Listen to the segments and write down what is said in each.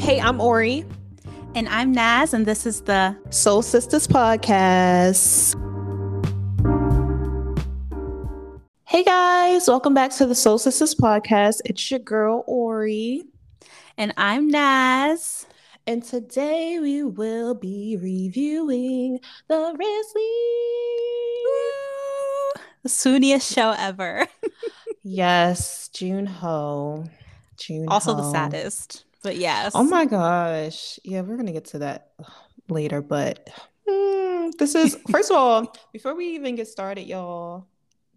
Hey, I'm Ori. And I'm Naz, and this is the Soul Sisters Podcast. Hey guys, welcome back to the Soul Sisters Podcast. It's your girl Ori. And I'm Naz. And today we will be reviewing the Red Sleeve. The sooniest show ever. yes, Junho. June also the saddest, but yes. Oh my gosh. Yeah, we're gonna get to that later, but mm, this is first of all, before we even get started, y'all,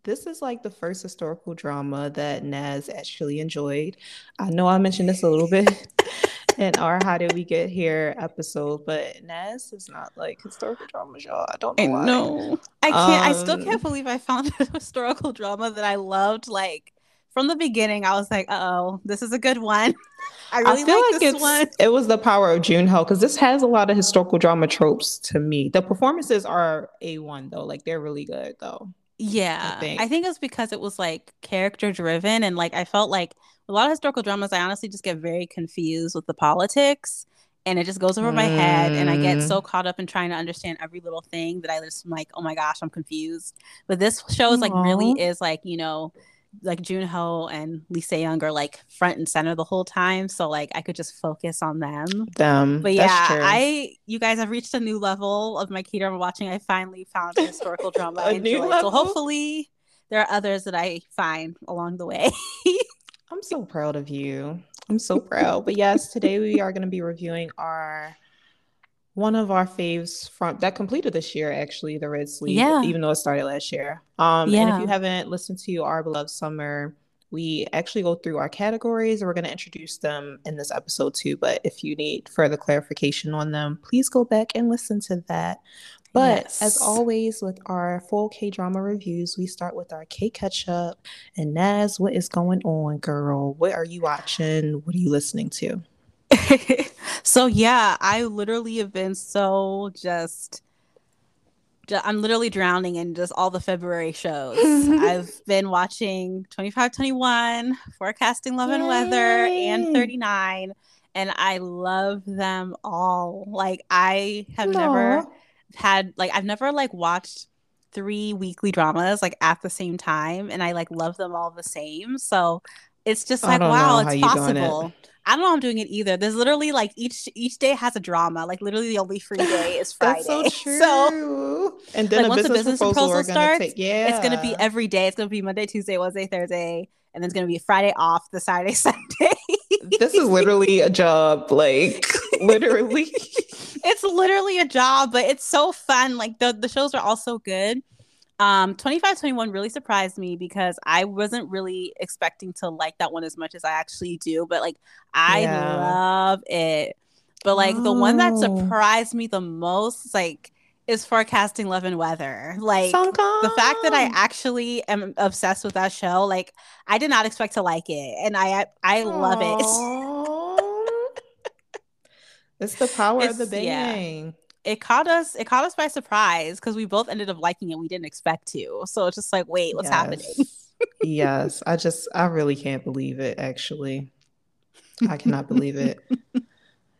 this is like the first historical drama that Naz actually enjoyed. I know I mentioned this a little bit in our How Did We Get Here episode, but Naz is not like historical drama, y'all. I don't know. I why. know. I can't. Um, I still can't um, believe I found a historical drama that I loved. Like from the beginning, I was like, uh "Oh, this is a good one." I really I feel like, like it's, one. It was the power of Junho because this has a lot of historical drama tropes to me. The performances are a one though; like they're really good though. Yeah. I think. I think it's because it was like character driven and like I felt like a lot of historical dramas I honestly just get very confused with the politics and it just goes over mm. my head and I get so mm. caught up in trying to understand every little thing that I just am like, oh my gosh, I'm confused. But this show is like really is like, you know, like Junho and Lee Se Young are like front and center the whole time. So like I could just focus on them. Them. But yeah, I you guys have reached a new level of my K drama watching. I finally found a historical drama I enjoy. So hopefully there are others that I find along the way. I'm so proud of you. I'm so proud. But yes, today we are going to be reviewing our one of our faves from that completed this year actually the red sleeve yeah even though it started last year um yeah. and if you haven't listened to our beloved summer we actually go through our categories and we're going to introduce them in this episode too but if you need further clarification on them please go back and listen to that but yes. as always with our full K drama reviews, we start with our K catch up. And Naz, what is going on, girl? What are you watching? What are you listening to? So yeah, I literally have been so just I'm literally drowning in just all the February shows. I've been watching 2521, Forecasting Love Yay. and Weather, and 39, and I love them all. Like I have Aww. never had like I've never like watched three weekly dramas like at the same time and I like love them all the same. So it's just like wow, it's possible. I don't know I'm doing it either. There's literally like each each day has a drama. Like literally the only free day is Friday. so true. So and then like, once business the business proposal, proposal starts, take, yeah. it's gonna be every day. It's gonna be Monday, Tuesday, Wednesday, Thursday, and then it's gonna be Friday off, the Saturday, Sunday. this is literally a job. Like literally. it's literally a job, but it's so fun. Like the, the shows are all so good. Um, 2521 really surprised me because I wasn't really expecting to like that one as much as I actually do, but like I yeah. love it. But like oh. the one that oh. surprised me the most, like, is forecasting love and weather. Like the fact that I actually am obsessed with that show, like I did not expect to like it, and I I love it. it's the power it's, of the bang. Yeah it caught us it caught us by surprise because we both ended up liking it we didn't expect to. So it's just like wait what's yes. happening? Yes. I just i really can't believe it actually. I cannot believe it.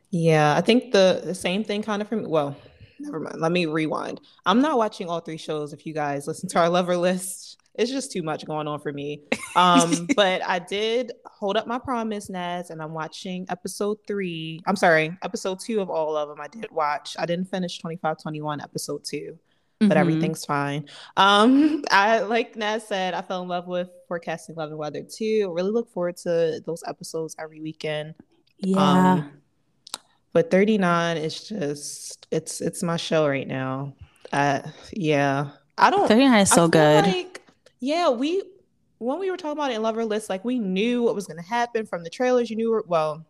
Yeah i think the the same thing kind of for me well never mind. Let me rewind. I'm not watching all three shows if you guys listen to our lover list it's just too much going on for me. Um, but I did hold up my promise, Naz, and I'm watching episode three. I'm sorry, episode two of all of them. I did watch. I didn't finish 25, 21, episode 2 but mm-hmm. everything's fine. Um, I like Naz said, I fell in love with forecasting love and weather too. Really look forward to those episodes every weekend. Yeah. Um, but 39 is just it's it's my show right now. Uh yeah. I don't 39 is so good. Like yeah, we when we were talking about it in Lover List, like we knew what was going to happen from the trailers. You knew, well,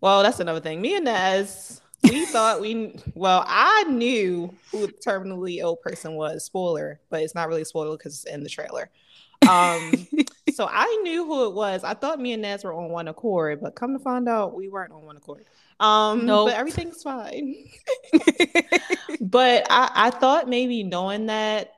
well, that's another thing. Me and Naz, we thought we, well, I knew who the terminally ill person was. Spoiler, but it's not really spoiler because it's in the trailer. Um, so I knew who it was. I thought me and Naz were on one accord, but come to find out, we weren't on one accord. Um, nope. but everything's fine. but I, I thought maybe knowing that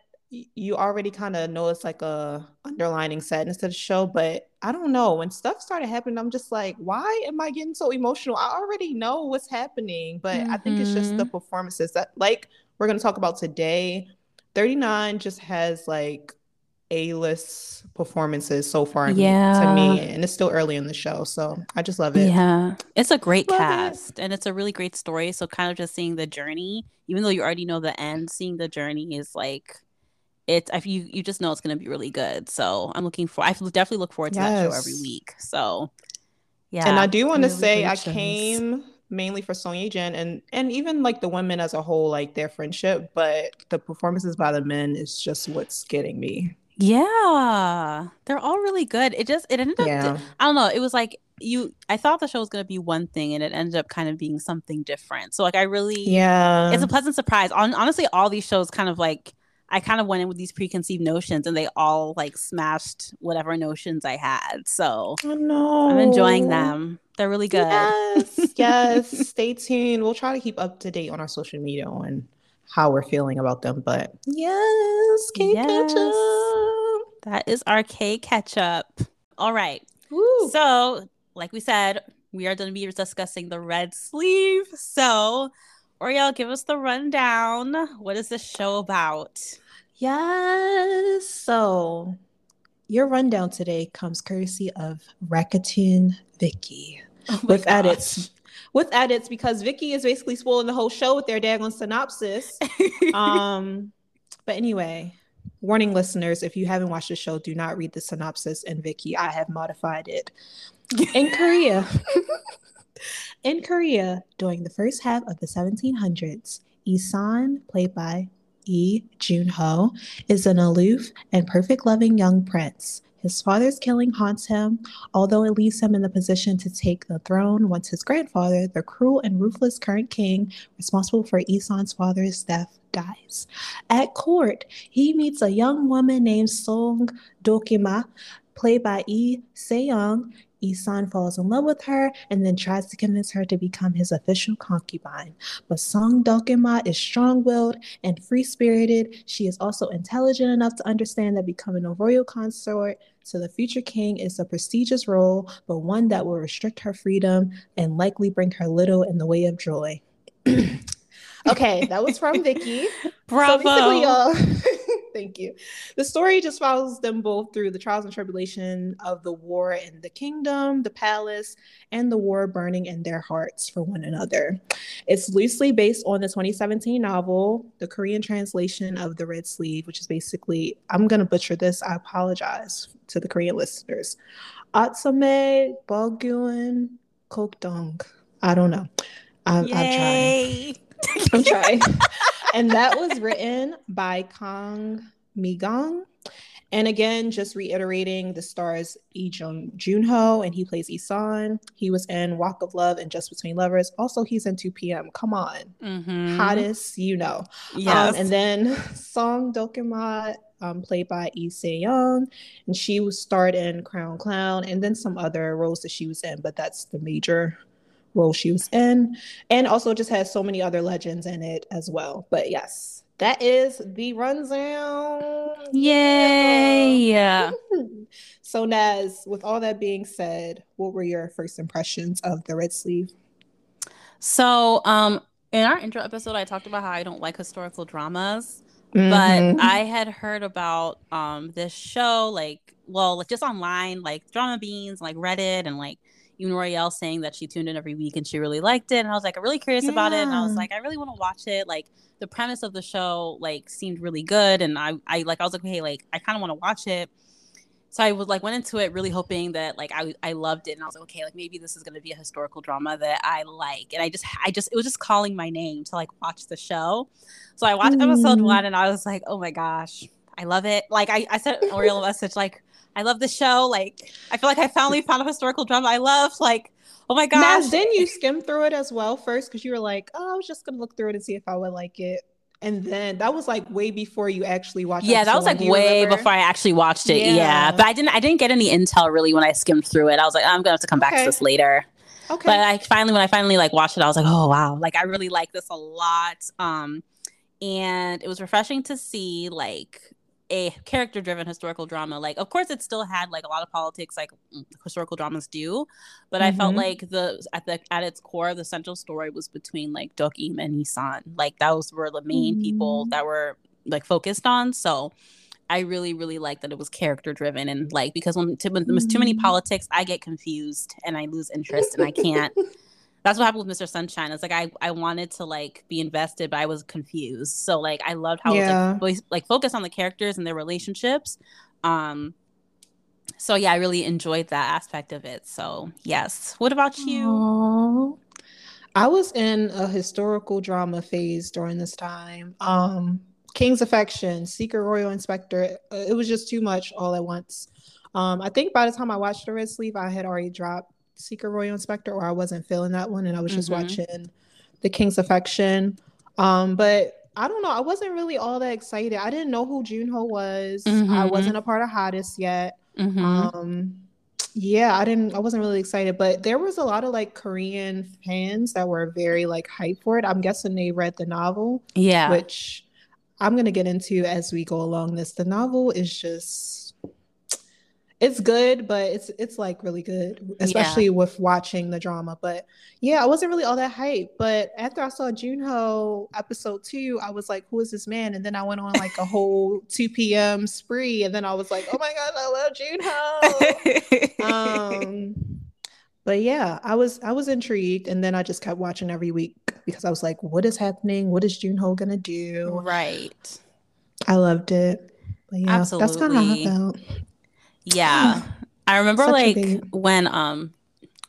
you already kind of know it's like a underlining sadness to the show, but I don't know. When stuff started happening, I'm just like, why am I getting so emotional? I already know what's happening, but mm-hmm. I think it's just the mm-hmm. performances that like we're gonna talk about today. 39 just has like a-list performances so far yeah. to me and it's still early in the show so i just love it yeah it's a great love cast it. and it's a really great story so kind of just seeing the journey even though you already know the end seeing the journey is like it's if you you just know it's going to be really good so i'm looking for i definitely look forward to yes. that show every week so yeah and i do want to really say i came mainly for Son Ye-jin and and even like the women as a whole, like their friendship, but the performances by the men is just what's getting me. Yeah, they're all really good. It just it ended up. Yeah. I don't know. It was like you. I thought the show was gonna be one thing, and it ended up kind of being something different. So like, I really yeah, it's a pleasant surprise. On honestly, all these shows kind of like I kind of went in with these preconceived notions, and they all like smashed whatever notions I had. So oh, no. I'm enjoying them. They're really good. Yes, yes. Stay tuned. We'll try to keep up to date on our social media on how we're feeling about them. But yes, K yes. catch up. That is our K catch up. All right. Woo. So, like we said, we are going to be discussing the red sleeve. So, Oriel, give us the rundown. What is this show about? Yes. So, your rundown today comes courtesy of Rakuten Viki Oh with gosh. edits with edits because Viki is basically spoiling the whole show with their daggone synopsis. um, but anyway, warning listeners: if you haven't watched the show, do not read the synopsis And Viki, I have modified it. In Korea, in Korea, during the first half of the 1700s, Isan, played by Lee Jun Ho, is an aloof and perfect loving young prince. His father's killing haunts him, although it leaves him in the position to take the throne once his grandfather, the cruel and ruthless current king responsible for Isan's father's death, dies. At court, he meets a young woman named Song Dokima, played by Lee Se-young, Isan falls in love with her and then tries to convince her to become his official concubine. But Song Dokima is strong willed and free spirited. She is also intelligent enough to understand that becoming a royal consort to the future king is a prestigious role, but one that will restrict her freedom and likely bring her little in the way of joy. okay, that was from Viki. Bravo. So Thank you. The story just follows them both through the trials and tribulation of the war in the kingdom, the palace, and the war burning in their hearts for one another. It's loosely based on the 2017 novel, the Korean translation of The Red Sleeve, which is basically, I'm going to butcher this. I apologize to the Korean listeners. Atsame Bogyun Kokdong. I don't know. I'm, I'm trying. I'm trying. and that was written by Kong Mi-gong. And again, just reiterating, the stars Lee Jung Junho, and he plays Isan. He was in Wok of Love and Just Between Lovers. Also, he's in 2 p.m. Come on, mm-hmm. hottest, you know. Yes. Um, and then Song Dokima, um, played by Lee Se-young, and she was starred in Crown Clown, and then some other roles that she was in, but that's the major role she was in, and also just has so many other legends in it as well. But yes, that is the rundown. Yay! Yeah. so Naz, with all that being said, what were your first impressions of the Red Sleeve? So, um, in our intro episode, I talked about how I don't like historical dramas. Mm-hmm. But I had heard about um this show, like, well, like just online, like Drama Beans, like Reddit, and like even Royale saying that she tuned in every week and she really liked it. And I was like, I'm really curious yeah. about it. And I was like, I really want to watch it. Like the premise of the show like seemed really good. And I, I like I was like, hey, like I kind of want to watch it. So I was like went into it really hoping that like I I loved it and I was like, okay, like maybe this is gonna be a historical drama that I like. And I just I just it was just calling my name to like watch the show. So I watched mm. episode one and I was like, oh my gosh, I love it. Like I, I sent Oriel a message like I love the show. Like, I feel like I finally found a historical drama I love. Like, oh my gosh. Now, didn't you skim through it as well first? Because you were like, oh, I was just going to look through it and see if I would like it. And then that was like way before you actually watched. It. Yeah, that was like way remember? before I actually watched it. Yeah. yeah. but I didn't. I didn't get any intel really when I skimmed through it. I was like, I'm gonna have to come okay. back to this later. Okay. But I finally, when I finally like watched it, I was like, oh wow, like I really like this a lot. Um, and it was refreshing to see like a character driven historical drama like of course it still had like a lot of politics like mm, historical dramas do but mm-hmm. i felt mm-hmm. like the at the at its core the central story was between like Dokim and Isan like those were the main mm-hmm. people that were like focused on so I really, really like that it was character driven and like because when, t- when there's too many mm-hmm. politics, I get confused and I lose interest and I can't that's what happened with Mr. Sunshine. It's like I I wanted to like be invested, but I was confused. So like I loved how yeah. it was like, like focused on the characters and their relationships. Um so yeah, I really enjoyed that aspect of it. So yes. What about you? Aww. I was in a historical drama phase during this time. Um King's Affection, Secret Royal Inspector. It was just too much all at once. Um, I think by the time I watched The Red Sleeve, I had already dropped Secret Royal Inspector, or I wasn't feeling that one, and I was just mm-hmm. watching The King's Affection. Um, but I don't know. I wasn't really all that excited. I didn't know who Junho was. Mm-hmm. I wasn't a part of Hottest yet. Mm-hmm. Um, yeah, I didn't. I wasn't really excited, but there was a lot of like Korean fans that were very like hyped for it. I'm guessing they read the novel. Yeah, which I'm gonna get into as we go along. This the novel is just it's good, but it's it's like really good, especially yeah. with watching the drama. But yeah, I wasn't really all that hype. But after I saw Junho episode two, I was like, "Who is this man?" And then I went on like a whole two p.m. spree, and then I was like, "Oh my god, I love Junho." um, but yeah, I was I was intrigued, and then I just kept watching every week because I was like, "What is happening? What is Junho gonna do?" Right. I loved it. But yeah, Absolutely. that's kind of how I felt. Yeah. I remember Such like when um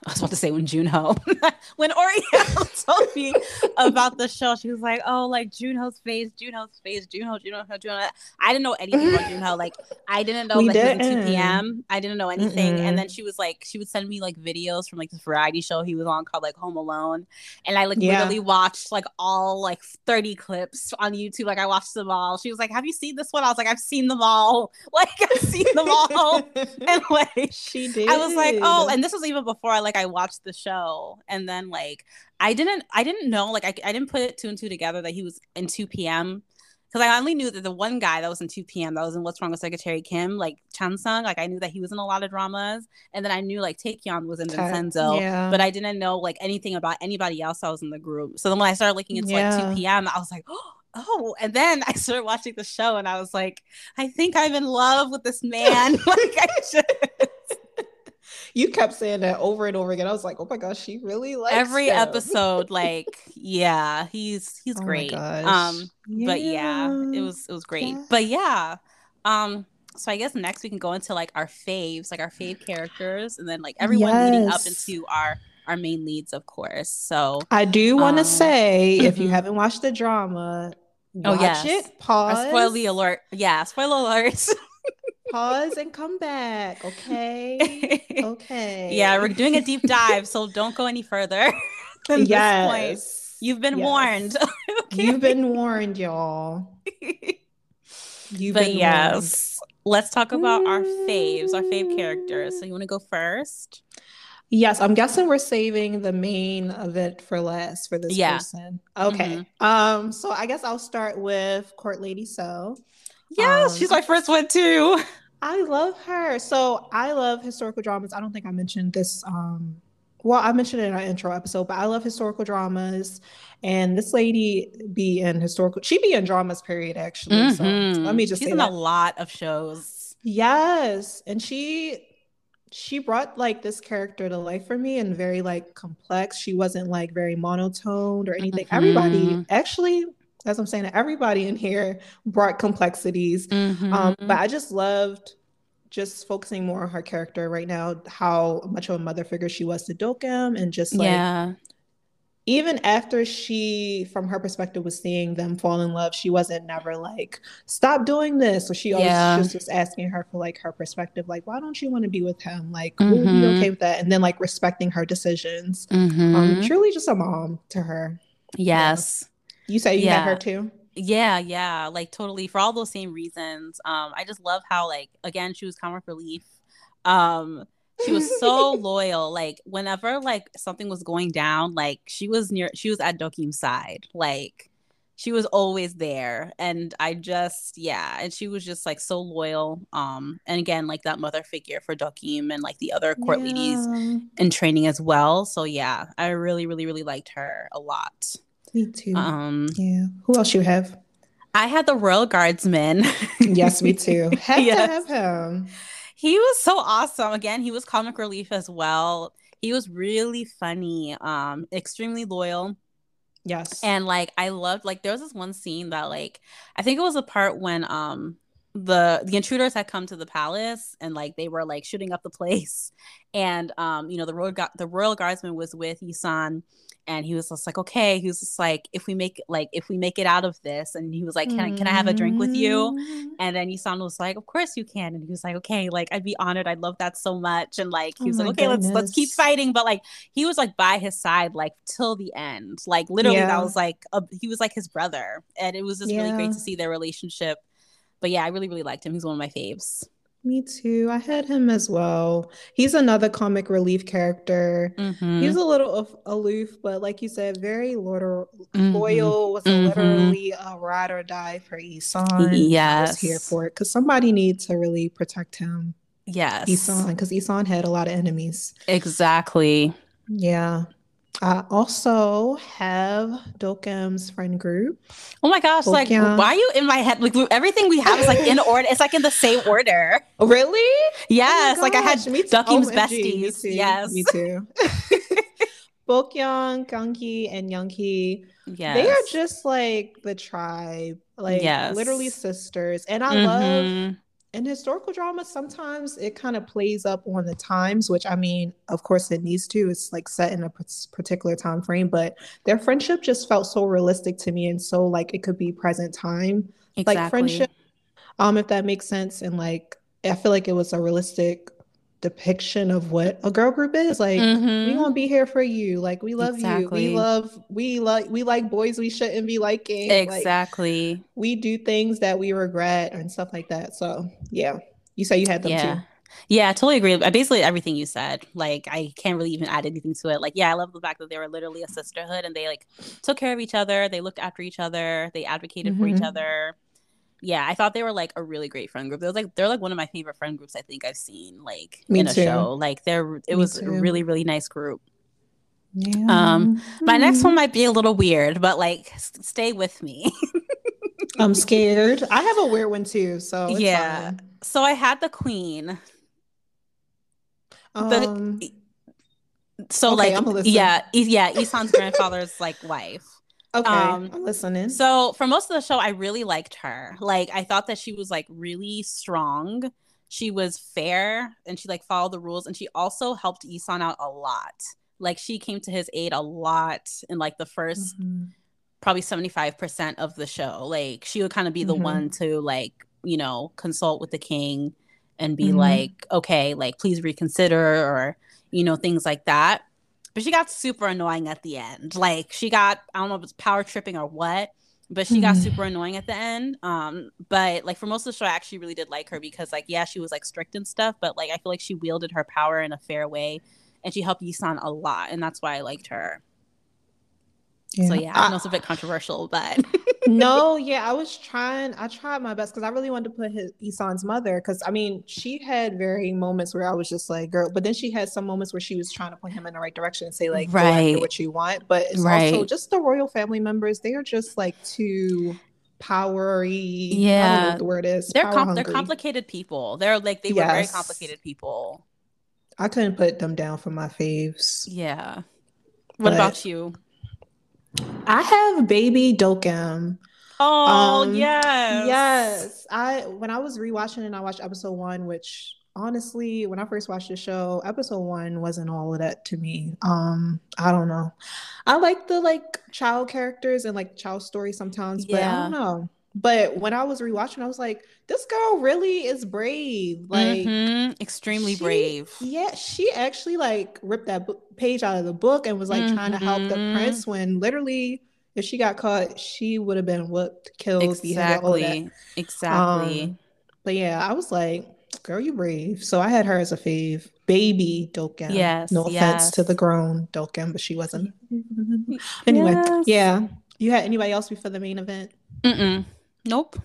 I was about to say when Junho, when Oriel told me about the show, she was like, "Oh, like Junho's face, Junho's face, Junho, Junho, Junho." I didn't know anything about Junho. Like, I didn't know we that didn't. he was in 2 p.m. I didn't know anything. Mm-mm. And then she was like, she would send me like videos from like this variety show he was on called like Home Alone, and I like yeah. literally watched like all like 30 clips on YouTube. Like, I watched them all. She was like, "Have you seen this one?" I was like, "I've seen them all. Like, I've seen them all." and like, she did. I was like, "Oh," and this was even before I like like I watched the show and then like I didn't I didn't know like I, I didn't put it two and two together that he was in 2 p.m. because I only knew that the one guy that was in 2 p.m. that was in What's Wrong with Secretary Kim like Chan Sung, like I knew that he was in a lot of dramas and then I knew like Taecyeon was in Vincenzo yeah. but I didn't know like anything about anybody else that was in the group so then when I started looking into yeah. like 2 p.m. I was like oh oh and then i started watching the show and i was like i think i'm in love with this man like i just you kept saying that over and over again. I was like, oh my gosh, she really likes every him. episode. Like, yeah, he's he's oh great. Um, yeah. but yeah, it was it was great. Yeah. But yeah, um, so I guess next we can go into like our faves, like our fave characters, and then like everyone yes. leading up into our our main leads, of course. So I do want to um, say, if you mm-hmm. haven't watched the drama, oh, watch oh yes. it. Pause. A spoiler alert. Yeah, spoiler alert. pause and come back. Okay. Okay. yeah, we're doing a deep dive, so don't go any further. yes. You've been yes. warned. okay. You've been warned, y'all. You've but yes, warned. let's talk about our faves, our fave characters. So you want to go first? Yes, I'm guessing we're saving the main event for last for this yeah. person. Okay. Mm-hmm. Um, so I guess I'll start with Court Lady Seo. Yes, um, she's my first one too. I love her. So I love historical dramas. I don't think I mentioned this. Um, well, I mentioned it in our intro episode, but I love historical dramas. And this lady be in historical, she be in dramas, period, actually. Mm-hmm. So let me just She's say in that. a lot of shows. Yes. And she she brought like this character to life for me and very like complex. She wasn't like very monotoned or anything. Mm-hmm. Everybody actually as I'm saying, everybody in here brought complexities. Mm-hmm. Um, but I just loved just focusing more on her character right now, how much of a mother figure she was to Dokim, and just like yeah. even after she, from her perspective, was seeing them fall in love, she wasn't never like, stop doing this. So she always yeah. just was asking her for like her perspective, like, why don't you want to be with him? Like, mm-hmm. will be okay with that? And then like respecting her decisions. Mm-hmm. Um, truly just a mom to her. Yes. Yeah. You say you yeah. had her too? Yeah, yeah, like totally for all those same reasons. Um, I just love how like again she was comic relief. Um, she was so loyal. Like whenever like something was going down, like she was near, she was at Dokim's side. Like she was always there and i just yeah and she was just like so loyal um and again like that mother figure for Dokim and like the other court yeah. ladies in training as well so yeah i really really really liked her a lot me too. Um yeah. Who else you have? I had the royal guardsman. Yes me too. Had yes. to have him. He was so awesome. Again he was comic relief as well. He was really funny um extremely loyal. Yes. And like I loved like there was this one scene that like I think it was a part when um the the intruders had come to the palace and like they were like shooting up the place. And um you know the royal the royal guardsman was with Isan and he was just like okay he was just like if we make like if we make it out of this and he was like can, mm-hmm. I, can I have a drink with you mm-hmm. and then Isan was like of course you can and he was like okay like I'd be honored I'd love that so much and like he was oh like okay goodness. let's let's keep fighting but like he was like by his side like till the end like literally yeah. that was like a, he was like his brother and it was just yeah. really great to see their relationship but yeah I really really liked him he's one of my faves me too. I had him as well. He's another comic relief character. Mm-hmm. He's a little aloof, but like you said, very loyal. Mm-hmm. Loyal was mm-hmm. literally a ride or die for Isan. Yes, here for it because somebody needs to really protect him. Yes, Isan, because Isan had a lot of enemies. Exactly. Yeah. I also have Dokim's friend group. Oh my gosh! Like, why are you in my head? Like, everything we have is like in order. It's like in the same order. Really? Yes. Oh like I had Dokim's besties. Me too. Yes. Me too. Bokyoung, Gangki, and Youngki. Yes. They are just like the tribe. Like yes. literally sisters. And I mm-hmm. love in historical drama sometimes it kind of plays up on the times which i mean of course it needs to it's like set in a particular time frame but their friendship just felt so realistic to me and so like it could be present time exactly. like friendship um if that makes sense and like i feel like it was a realistic depiction of what a girl group is like mm-hmm. we won't be here for you like we love exactly. you we love we like we like boys we shouldn't be liking exactly like, we do things that we regret and stuff like that so yeah you say you had them yeah. too yeah, I totally agree. Basically, everything you said. Like, I can't really even add anything to it. Like, yeah, I love the fact that they were literally a sisterhood and they like took care of each other. They looked after each other. They advocated mm-hmm. for each mm-hmm. other yeah, I thought they were like a really great friend group. They was like they're like one of my favorite friend groups I think I've seen like Me in a show. Like they're it Me was too. a really really nice group. Yeah. Um, my next one might be a little weird, but like stay with me. I'm scared. I have a weird one too. So yeah. Fine. So I had the queen. Um, so okay, like yeah, yeah, Isan's grandfather's like wife. Okay, um, I'm listening. So for most of the show, I really liked her. Like I thought that she was like really strong. She was fair and she like followed the rules, and she also helped Isan out a lot. Like she came to his aid a lot in like the 1st mm-hmm. probably 75% of the show. Like she would kind of be the mm-hmm. one to like, you know, consult with the king and be mm-hmm. like, okay, like please reconsider or, you know, things like that but she got super annoying at the end. Like she got I don't know if it's power tripping or what, but she got super annoying at the end. Um, but like for most of the show, I actually really did like her because like yeah, she was like strict and stuff, but like I feel like she wielded her power in a fair way, and she helped Isan a lot, and that's why I liked her. Yeah. So yeah, I know it's a bit controversial, but no, yeah, I was trying. I tried my best because I really wanted to put his Isan's mother because I mean she had varying moments where I was just like, girl, but then she had some moments where she was trying to point him in the right direction and say like, right, what you want. But it's right. also just the royal family members. They are just like too powery. Yeah, the word is. They're com- they're complicated people. They're like they yes. were very complicated people. I couldn't put them down for my faves. Yeah. What but, about you? I have baby Dokim. Oh um, yes, yes. I when I was rewatching and I watched episode one, which honestly, when I first watched the show, episode one wasn't all of that to me. Um, I don't know. I like the like child characters and like child stories sometimes, but yeah. I don't know. But when I was rewatching, I was like, this girl really is brave. Like mm-hmm. extremely she, brave. Yeah, she actually like ripped that page out of the book and was like mm-hmm. trying to help the mm-hmm. prince when literally if she got caught, she would have been whooped, killed, exactly. Exactly. Um, but yeah, I was like, girl, you brave. So I had her as a fave. Baby Dokim. Yes. No offense yes. to the grown Dokim, but she wasn't. anyway, yes. yeah. You had anybody else before the main event? Mm-mm. Nope.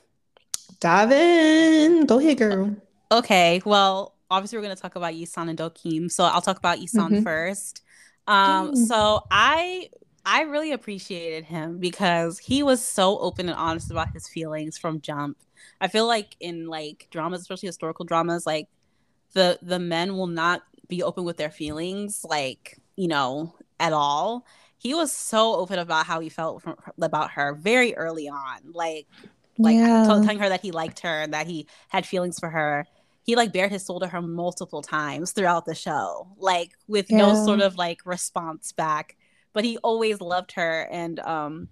Dive in. Go ahead, girl. Okay. Well, obviously we're going to talk about Yisan and Dokim. So I'll talk about Yisan mm-hmm. first. Um, so I I really appreciated him because he was so open and honest about his feelings from jump. I feel like in like dramas, especially historical dramas, like the the men will not be open with their feelings, like you know, at all. He was so open about how he felt from, about her very early on, like like yeah. telling her that he liked her and that he had feelings for her. He like bared his soul to her multiple times throughout the show, like with yeah. no sort of like response back. But he always loved her, and um,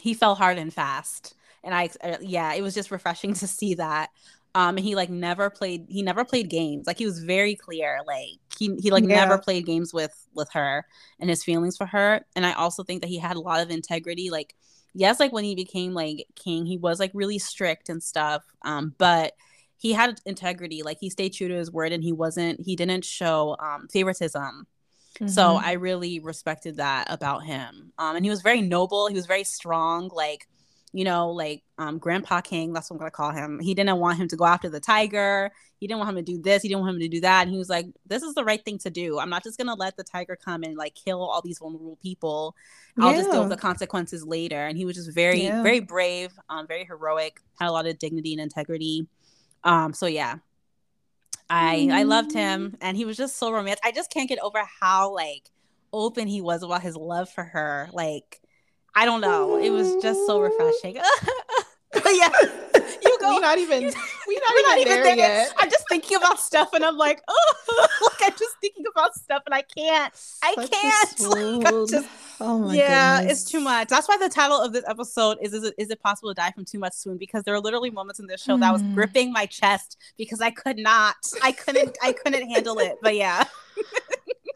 he fell hard and fast. And I, uh, yeah, it was just refreshing to see that. Um, he like never played. He never played games. Like he was very clear. Like he he like yeah. never played games with with her and his feelings for her. And I also think that he had a lot of integrity. Like yes, like when he became like king, he was like really strict and stuff. Um, but he had integrity. Like he stayed true to his word, and he wasn't. He didn't show um favoritism. Mm-hmm. So I really respected that about him. Um, and he was very noble. He was very strong. Like you know, like um, Grandpa King, that's what I'm gonna call him. He didn't want him to go after the tiger. He didn't want him to do this. He didn't want him to do that. And he was like, "This is the right thing to do. I'm not just gonna let the tiger come and like kill all these vulnerable people. I'll yeah. just deal with the consequences later." And he was just very, yeah. very brave, um, very heroic, had a lot of dignity and integrity. Um, so yeah, I mm. I loved him, and he was just so romantic. I just can't get over how like open he was about his love for her, like I don't know. It was just so refreshing. but yeah, you go. We're not even. We're not, we're not even, there, there, yet. I'm just thinking about stuff, and I'm like, oh, look, I'm just thinking about stuff, and I can't. I can't. Like, I'm just. Oh my yeah, goodness. it's too much. That's why the title of this episode is, is it, is it possible to die from too much swoon? Because there are literally moments in this show mm. that was gripping my chest because I could not, I couldn't, I couldn't handle it. But yeah.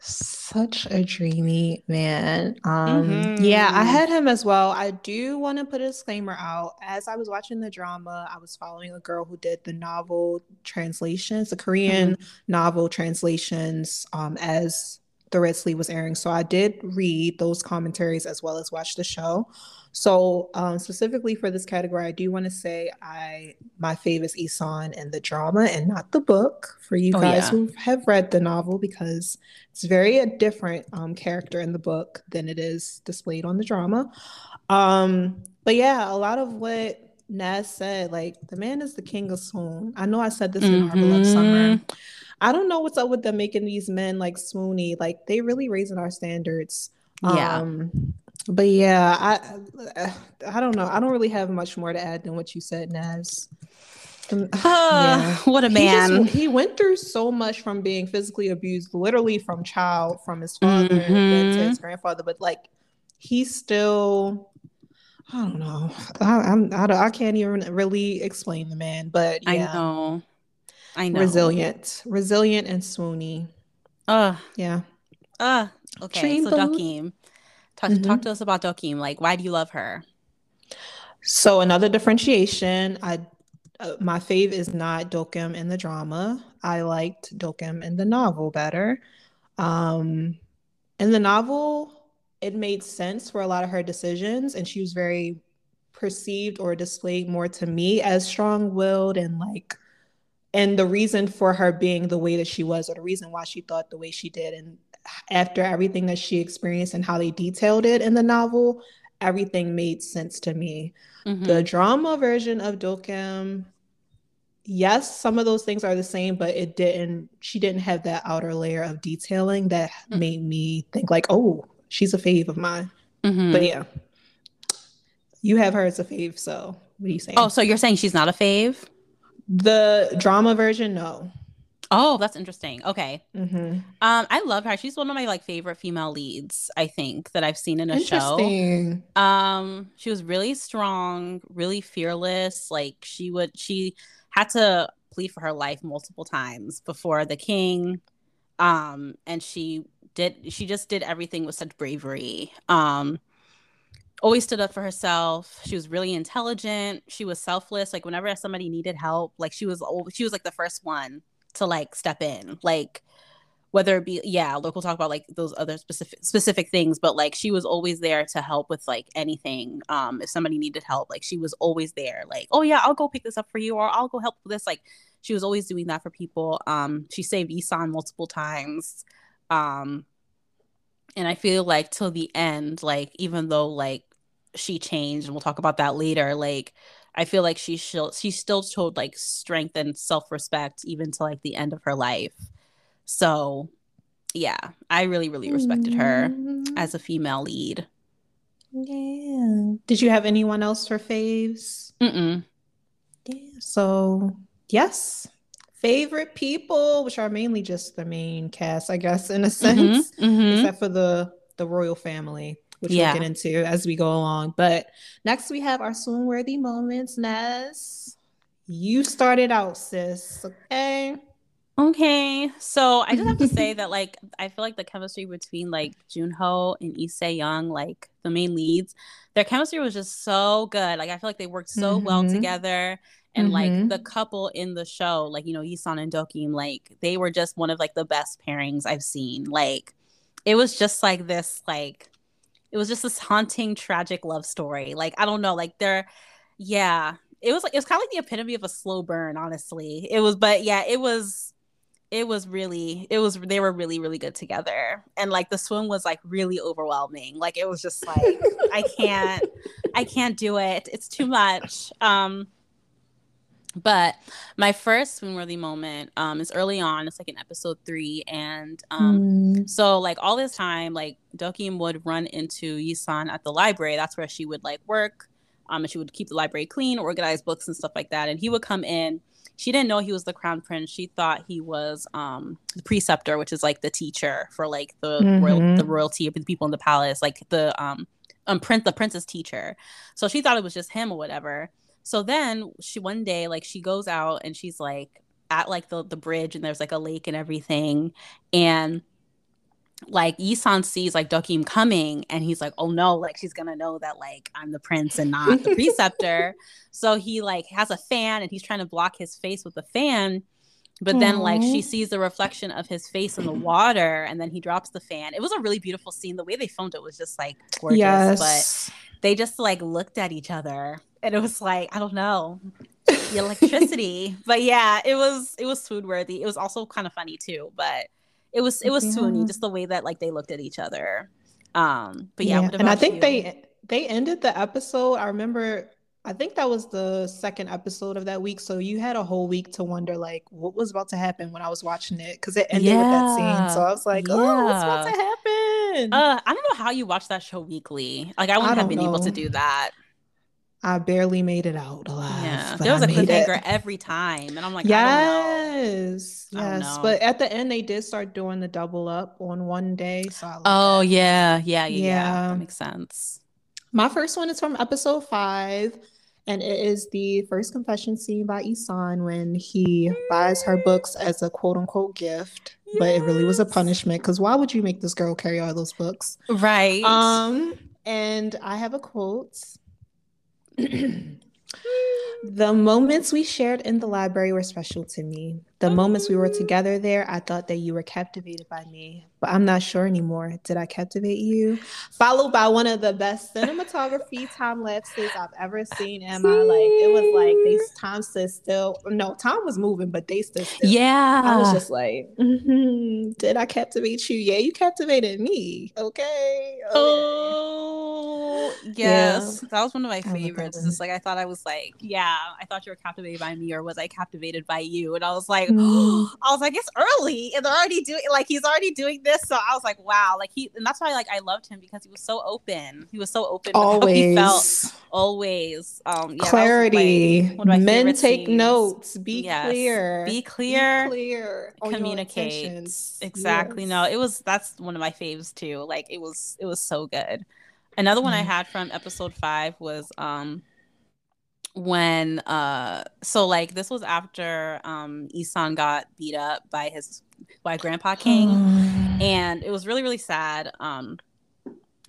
Such a dreamy man. Um, mm-hmm. Yeah, I had him as well. I do want to put a disclaimer out. As I was watching the drama, I was following a girl who did the novel translations, the Korean mm-hmm. novel translations, um, as the Red Sleeve was airing. So I did read those commentaries as well as watch the show. So um, specifically for this category, I do want to say I my favorite is Isan and the drama and not the book for you oh, guys yeah. who have read the novel because it's very a different um, character in the book than it is displayed on the drama. Um, but yeah, a lot of what Naz said, like the man is the king of swoon. I know I said this mm-hmm. in Our Beloved Summer. I don't know what's up with them making these men like swoony. Like they really raising our standards. Yeah. Um, but yeah, I I don't know. I don't really have much more to add than what you said, Naz. Uh, yeah. What a man! He, just, he, went through so much from being physically abused, literally from child, from his father mm-hmm. to his grandfather. But like, he's still. I don't know. I, I'm. I, don't, I can't even really explain the man, but yeah. I know. I know. Resilient, resilient, and swoony. Uh yeah. Uh okay. so Dokim. Talk, mm-hmm. talk to us about Dokim. Like, why do you love her? So another differentiation. I uh, my fave is not Dokim in the drama. I liked Dokim in the novel better. Um, in the novel, it made sense for a lot of her decisions, and she was very perceived or displayed more to me as strong-willed and like and the reason for her being the way that she was or the reason why she thought the way she did and after everything that she experienced and how they detailed it in the novel, everything made sense to me. Mm-hmm. The drama version of Dokim, yes, some of those things are the same, but it didn't, she didn't have that outer layer of detailing that mm-hmm. made me think, like, oh, she's a fave of mine. Mm-hmm. But yeah, you have her as a fave. So what are you saying? Oh, so you're saying she's not a fave? The drama version, no. Oh, that's interesting. Okay. Mm-hmm. Um, I love her. She's one of my like favorite female leads. I think that I've seen in a show. Um, she was really strong, really fearless. Like she would, she had to plead for her life multiple times before the king. Um, and she did. She just did everything with such bravery. Um, always stood up for herself. She was really intelligent. She was selfless. Like whenever somebody needed help, like she was, she was like the first one to like step in. Like whether it be yeah like we'll talk about like those other specific specific things but like she was always there to help with like anything um if somebody needed help like she was always there like oh yeah i'll go pick this up for you or i'll go help with this like she was always doing that for people um she saved isan multiple times um and i feel like till the end like even though like she changed and we'll talk about that later like i feel like she still she still showed like strength and self-respect even to like the end of her life so, yeah, I really, really respected her mm-hmm. as a female lead. Yeah. Did you have anyone else for faves? Mm-mm. Yeah. So, yes. Favorite people, which are mainly just the main cast, I guess, in a mm-hmm. sense, mm-hmm. Mm-hmm. except for the the royal family, which yeah. we'll get into as we go along. But next, we have our swoon worthy moments. Ness, you started out, sis. Okay. Okay, so I just have to say that like I feel like the chemistry between like Junho and Se Young, like the main leads, their chemistry was just so good. Like I feel like they worked so mm-hmm. well together. And mm-hmm. like the couple in the show, like you know, Yisan and Dokim, like they were just one of like the best pairings I've seen. Like it was just like this, like it was just this haunting, tragic love story. Like I don't know, like they're yeah, it was like it was kind of like the epitome of a slow burn, honestly. It was, but yeah, it was it was really it was they were really really good together and like the swim was like really overwhelming like it was just like i can't i can't do it it's too much um but my first swoon worthy moment um is early on it's like in episode three and um mm. so like all this time like dokim would run into yisan at the library that's where she would like work um and she would keep the library clean organize books and stuff like that and he would come in she didn't know he was the crown prince. She thought he was um the preceptor, which is like the teacher for like the mm-hmm. royal the royalty of the people in the palace, like the um um prince the princess teacher. So she thought it was just him or whatever. So then she one day like she goes out and she's like at like the the bridge and there's like a lake and everything and like Yisan sees like Dokim coming and he's like, oh no, like she's gonna know that like I'm the prince and not the preceptor. so he like has a fan and he's trying to block his face with the fan. But Aww. then like she sees the reflection of his face in the water and then he drops the fan. It was a really beautiful scene. The way they filmed it was just like gorgeous. Yes. But they just like looked at each other and it was like, I don't know. The electricity. but yeah, it was it was food worthy. It was also kind of funny too, but it was it was yeah. swoony just the way that like they looked at each other um but yeah, yeah. and i think you? they they ended the episode i remember i think that was the second episode of that week so you had a whole week to wonder like what was about to happen when i was watching it because it ended yeah. with that scene so i was like oh what's about to happen uh i don't know how you watch that show weekly like i wouldn't I have been know. able to do that I barely made it out alive. Yeah, there was I a cliffhanger every time, and I'm like, yes, yes. But at the end, they did start doing the double up on one day. So oh yeah, yeah, yeah, yeah, that makes sense. My first one is from episode five, and it is the first confession scene by Isan when he buys her books as a quote unquote gift, yes. but it really was a punishment because why would you make this girl carry all those books? Right. Um, and I have a quote the moments we shared in the library were special to me. The moments we were together there, I thought that you were captivated by me, but I'm not sure anymore. Did I captivate you? Followed by one of the best cinematography time lapses I've ever seen in my life. It was like they time stood still. No, time was moving, but they stood still. Yeah. I was just like, mm-hmm. did I captivate you? Yeah, you captivated me. Okay. okay. Oh, yes. Yeah. That was one of my favorites. It's like I thought I was like, yeah, I thought you were captivated by me, or was I captivated by you? And I was like, mm. I was like, it's early, and they're already doing like he's already doing this. So I was like, wow, like he, and that's why like I loved him because he was so open. He was so open. Always, he felt. always. Um, yeah, clarity. Men take scenes. notes. Be yes. clear. Be clear. Be clear. Communicate. Exactly. Yes. No, it was. That's one of my faves too. Like it was. It was so good. Another one mm. I had from episode five was um when uh so like this was after um Isan got beat up by his by Grandpa King and it was really really sad um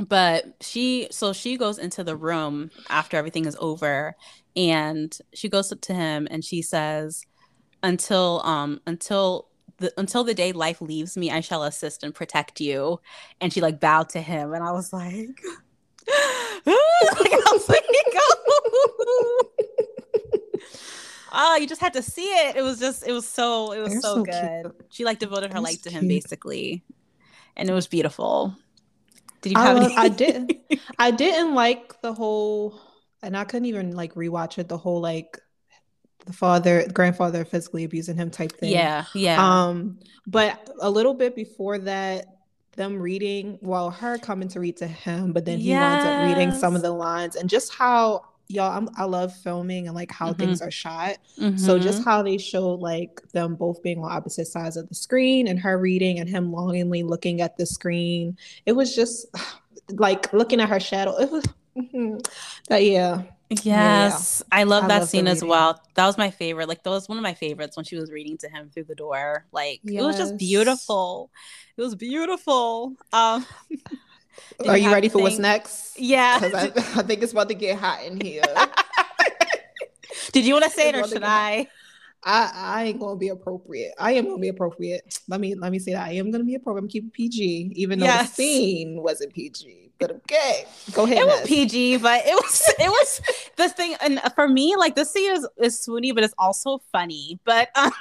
but she so she goes into the room after everything is over and she goes up to him and she says until um until the, until the day life leaves me, I shall assist and protect you. And she like bowed to him, and I was like, like I was like, oh, you just had to see it. It was just, it was so, it was so, so, good. Cute. She like devoted her life to him basically, and it was beautiful. Did you have I, any? I did. I didn't like the whole, and I couldn't even like rewatch it. The whole like the father grandfather physically abusing him type thing. Yeah, yeah. Um, but a little bit before that, them reading, well, her coming to read to him, but then he yes. winds up reading some of the lines and just how y'all I'm, i love filming and like how mm-hmm. things are shot mm-hmm. so just mm-hmm. how they showed like them both being on opposite sides of the screen and her reading and him longingly looking at the screen it was just like looking at her shadow it was mm-hmm. but yeah Yes, yeah. I love I that love scene as well. That was my favorite. Like that was one of my favorites when she was reading to him through the door. Like yes. it was just beautiful. It was beautiful. Um Are you, you ready for what's next? Yeah. I, I, think it's about to get hot in here. Did you want to say it or should I? I, I ain't gonna be appropriate. I am gonna be appropriate. Let me let me say that I am gonna be appropriate. I'm keeping PG, even though yes. the scene wasn't PG. But okay, go ahead. It was PG, but it was it was the thing. And for me, like this scene is is swoony, but it's also funny, but um,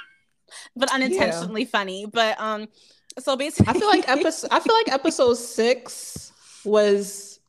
but unintentionally yeah. funny. But um, so basically, I feel like episode. I feel like episode six was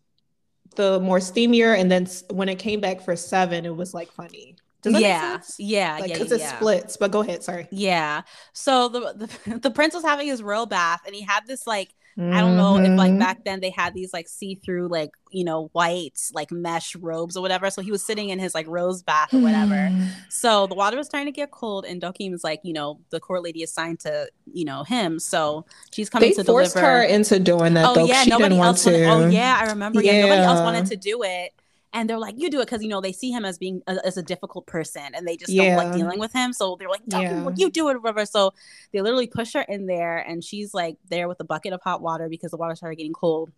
the more steamier, and then when it came back for seven, it was like funny yeah, yeah, like, yeah, because yeah. it splits. But go ahead. Sorry. Yeah. So the, the the prince was having his royal bath, and he had this like I don't know if like mm-hmm. back then they had these like see-through like you know white like mesh robes or whatever. So he was sitting in his like rose bath or whatever. so the water was starting to get cold, and Dokim was like, you know, the court lady assigned to you know him. So she's coming they to forced deliver. her into doing that. Oh though. yeah, she nobody else. Wanted, oh yeah, I remember. Yeah. yeah, nobody else wanted to do it and they're like, "You do it," because you know they see him as being a, as a difficult person, and they just yeah. don't like dealing with him. So they're like, yeah. "You do it," whatever. So they literally push her in there, and she's like there with a bucket of hot water because the water started getting cold.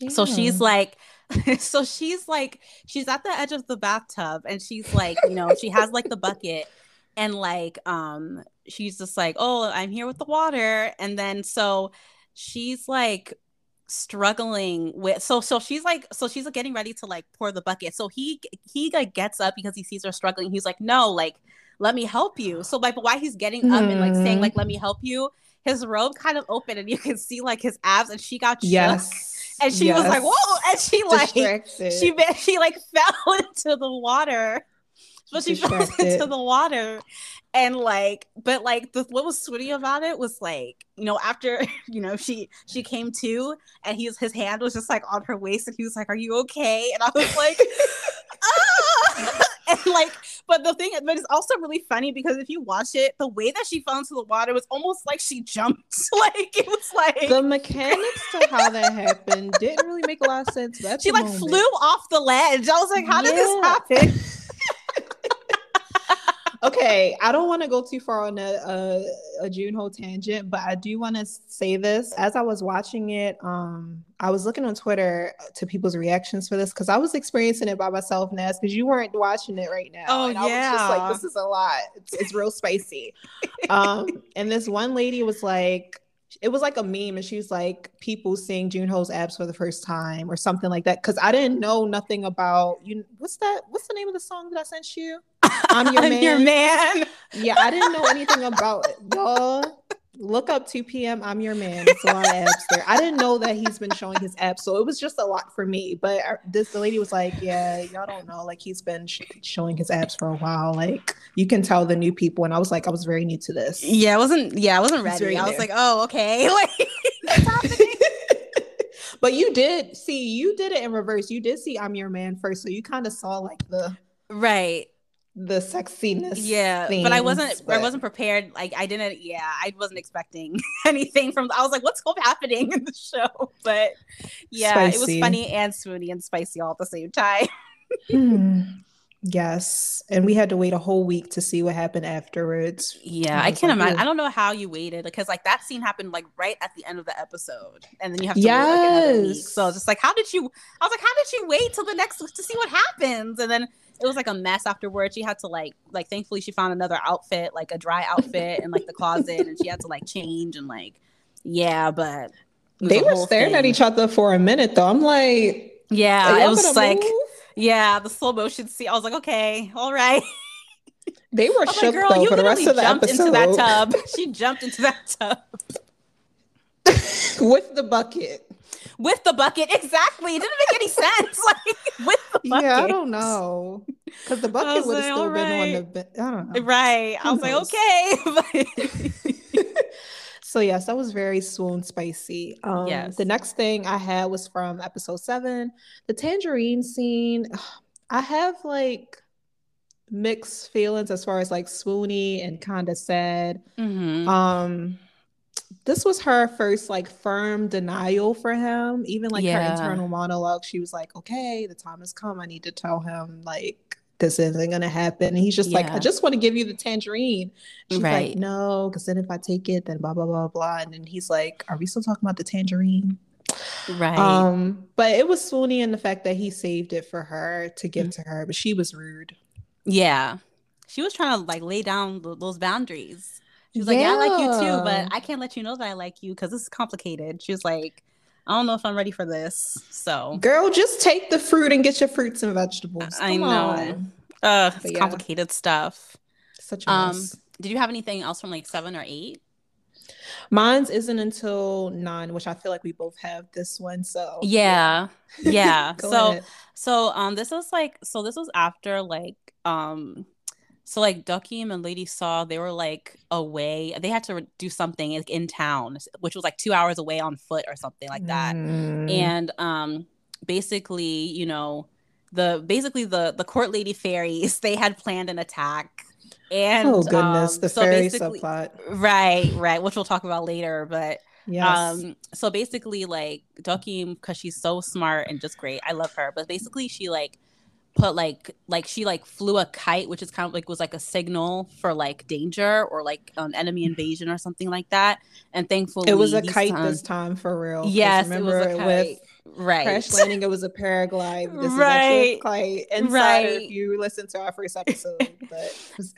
Yeah. So she's like, so she's like, she's at the edge of the bathtub, and she's like, you know, she has like the bucket, and like, um, she's just like, "Oh, I'm here with the water," and then so she's like struggling with so so she's like so she's like getting ready to like pour the bucket. So he he like gets up because he sees her struggling. He's like no like let me help you. So like why he's getting up and like saying like mm-hmm. let me help you his robe kind of opened and you can see like his abs and she got yes. Shook, and she yes. was like whoa and she like Distracted. she she like fell into the water so she fell into the water and like but like the, what was sweetie about it was like you know after you know she she came to and he's his hand was just like on her waist and he was like are you okay and i was like ah! and like but the thing but it's also really funny because if you watch it the way that she fell into the water was almost like she jumped like it was like the mechanics to how that happened didn't really make a lot of sense she like moment. flew off the ledge i was like how yeah. did this happen okay, I don't want to go too far on a, a, a Junho tangent, but I do want to say this. As I was watching it, um, I was looking on Twitter to people's reactions for this because I was experiencing it by myself, Nas, because you weren't watching it right now. Oh, and I yeah. was just like, this is a lot. It's, it's real spicy. um, and this one lady was like, it was like a meme and she was like people seeing Junho's abs for the first time or something like that because I didn't know nothing about you what's that what's the name of the song that I sent you? I'm your I'm man. Your man. Yeah I didn't know anything about it y'all look up 2PM I'm your man. It's a lot of abs there. I didn't know that he's been showing his abs, so it was just a lot for me. But uh, this the lady was like, "Yeah, y'all don't know. Like he's been sh- showing his abs for a while. Like you can tell the new people." And I was like, I was very new to this. Yeah, I wasn't. Yeah, I wasn't ready. I was like, oh, okay. Like but you did see, you did it in reverse. You did see I'm your man first, so you kind of saw like the right the sexiness. Yeah, but I wasn't. But... I wasn't prepared. Like I didn't. Yeah, I wasn't expecting anything from. I was like, "What's happening in the show?" But yeah, spicy. it was funny and swoony and spicy all at the same time. hmm. Yes, and we had to wait a whole week to see what happened afterwards. Yeah, I, I can't like, imagine. I don't know how you waited because like that scene happened like right at the end of the episode, and then you have to yes. wait like another week. So just like, how did you? I was like, how did you wait till the next to see what happens? And then it was like a mess afterwards. She had to like like thankfully she found another outfit, like a dry outfit in like the closet, and she had to like change and like yeah, but they were staring thing. at each other for a minute though. I'm like, yeah, it was like, move? yeah, the slow motion scene. I was like, okay, all right. They were shook like, Girl, though for the rest of the jumped episode. Into that tub. She jumped into that tub with the bucket. With the bucket, exactly. It didn't make any sense. Like with. Yeah, I don't know. Because the bucket would have like, still right. been on the. I don't know. Right. Who I was knows? like, okay. So yes, that was very swoon spicy. Um, yes. The next thing I had was from episode seven, the tangerine scene. I have like mixed feelings as far as like swoony and kind of sad. Mm-hmm. Um, this was her first like firm denial for him. Even like yeah. her internal monologue, she was like, "Okay, the time has come. I need to tell him like this isn't gonna happen. And he's just yeah. like, I just want to give you the tangerine. She's right. like, no, because then if I take it, then blah blah blah blah. And then he's like, Are we still talking about the tangerine? Right. Um, but it was swoony in the fact that he saved it for her to give mm-hmm. to her, but she was rude. Yeah. She was trying to like lay down th- those boundaries. She was yeah. like, yeah, I like you too, but I can't let you know that I like you because this is complicated. She was like, I don't know if I'm ready for this. So, girl, just take the fruit and get your fruits and vegetables. Come I know. On. Uh, it's yeah. complicated stuff. Such a um, mess. Did you have anything else from like seven or eight? Mine's isn't until nine, which I feel like we both have this one. So yeah, yeah. so ahead. so um, this was like so this was after like um so like Dokim and Lady Seo, they were like away. They had to do something like in town, which was like two hours away on foot or something like that. Mm. And um, basically, you know, the basically the the court lady fairies they had planned an attack. And oh goodness, um, the so fairy subplot. Right, right, which we'll talk about later. But Yes. Um, so basically, like Dokim, because she's so smart and just great, I love her. But basically, she like put like like she like flew a kite which is kind of like was like a signal for like danger or like an enemy mm. invasion or something like that and thankfully it was a kite time, this time for real yes remember it was a kite. with right crash landing it was a paraglide this right kite inside right. if you listen to our first episode but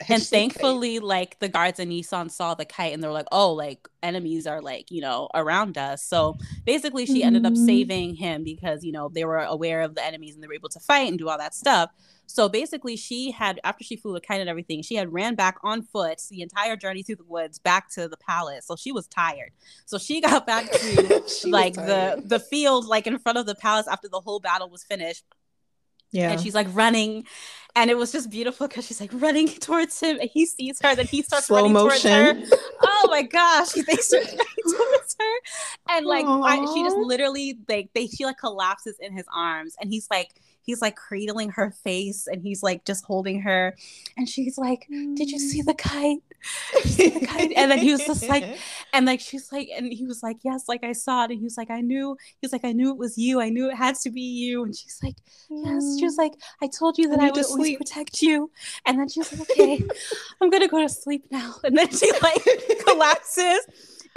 and thankfully like the guards in nissan saw the kite and they were like oh like enemies are like you know around us so basically she mm-hmm. ended up mm-hmm. saving him because you know they were aware of the enemies and they were able to fight and do all that stuff so basically, she had, after she flew the kite and everything, she had ran back on foot the entire journey through the woods back to the palace. So she was tired. So she got back to like the the field, like in front of the palace after the whole battle was finished. Yeah. And she's like running. And it was just beautiful because she's like running towards him and he sees her, then he starts Slow running motion. towards her. Oh my gosh, he thinks running towards her. And like I, she just literally like they she like collapses in his arms and he's like he's like cradling her face and he's like just holding her. And she's like did you see the kite, see the kite? and then he was just like and like she's like and he was like yes like i saw it. And he was like i knew he's like i knew it was you. I knew it had to be you. And she's like yes. She was like i told you that i, I would always protect you. And then she's like okay i'm gonna go to sleep now. And then she like collapses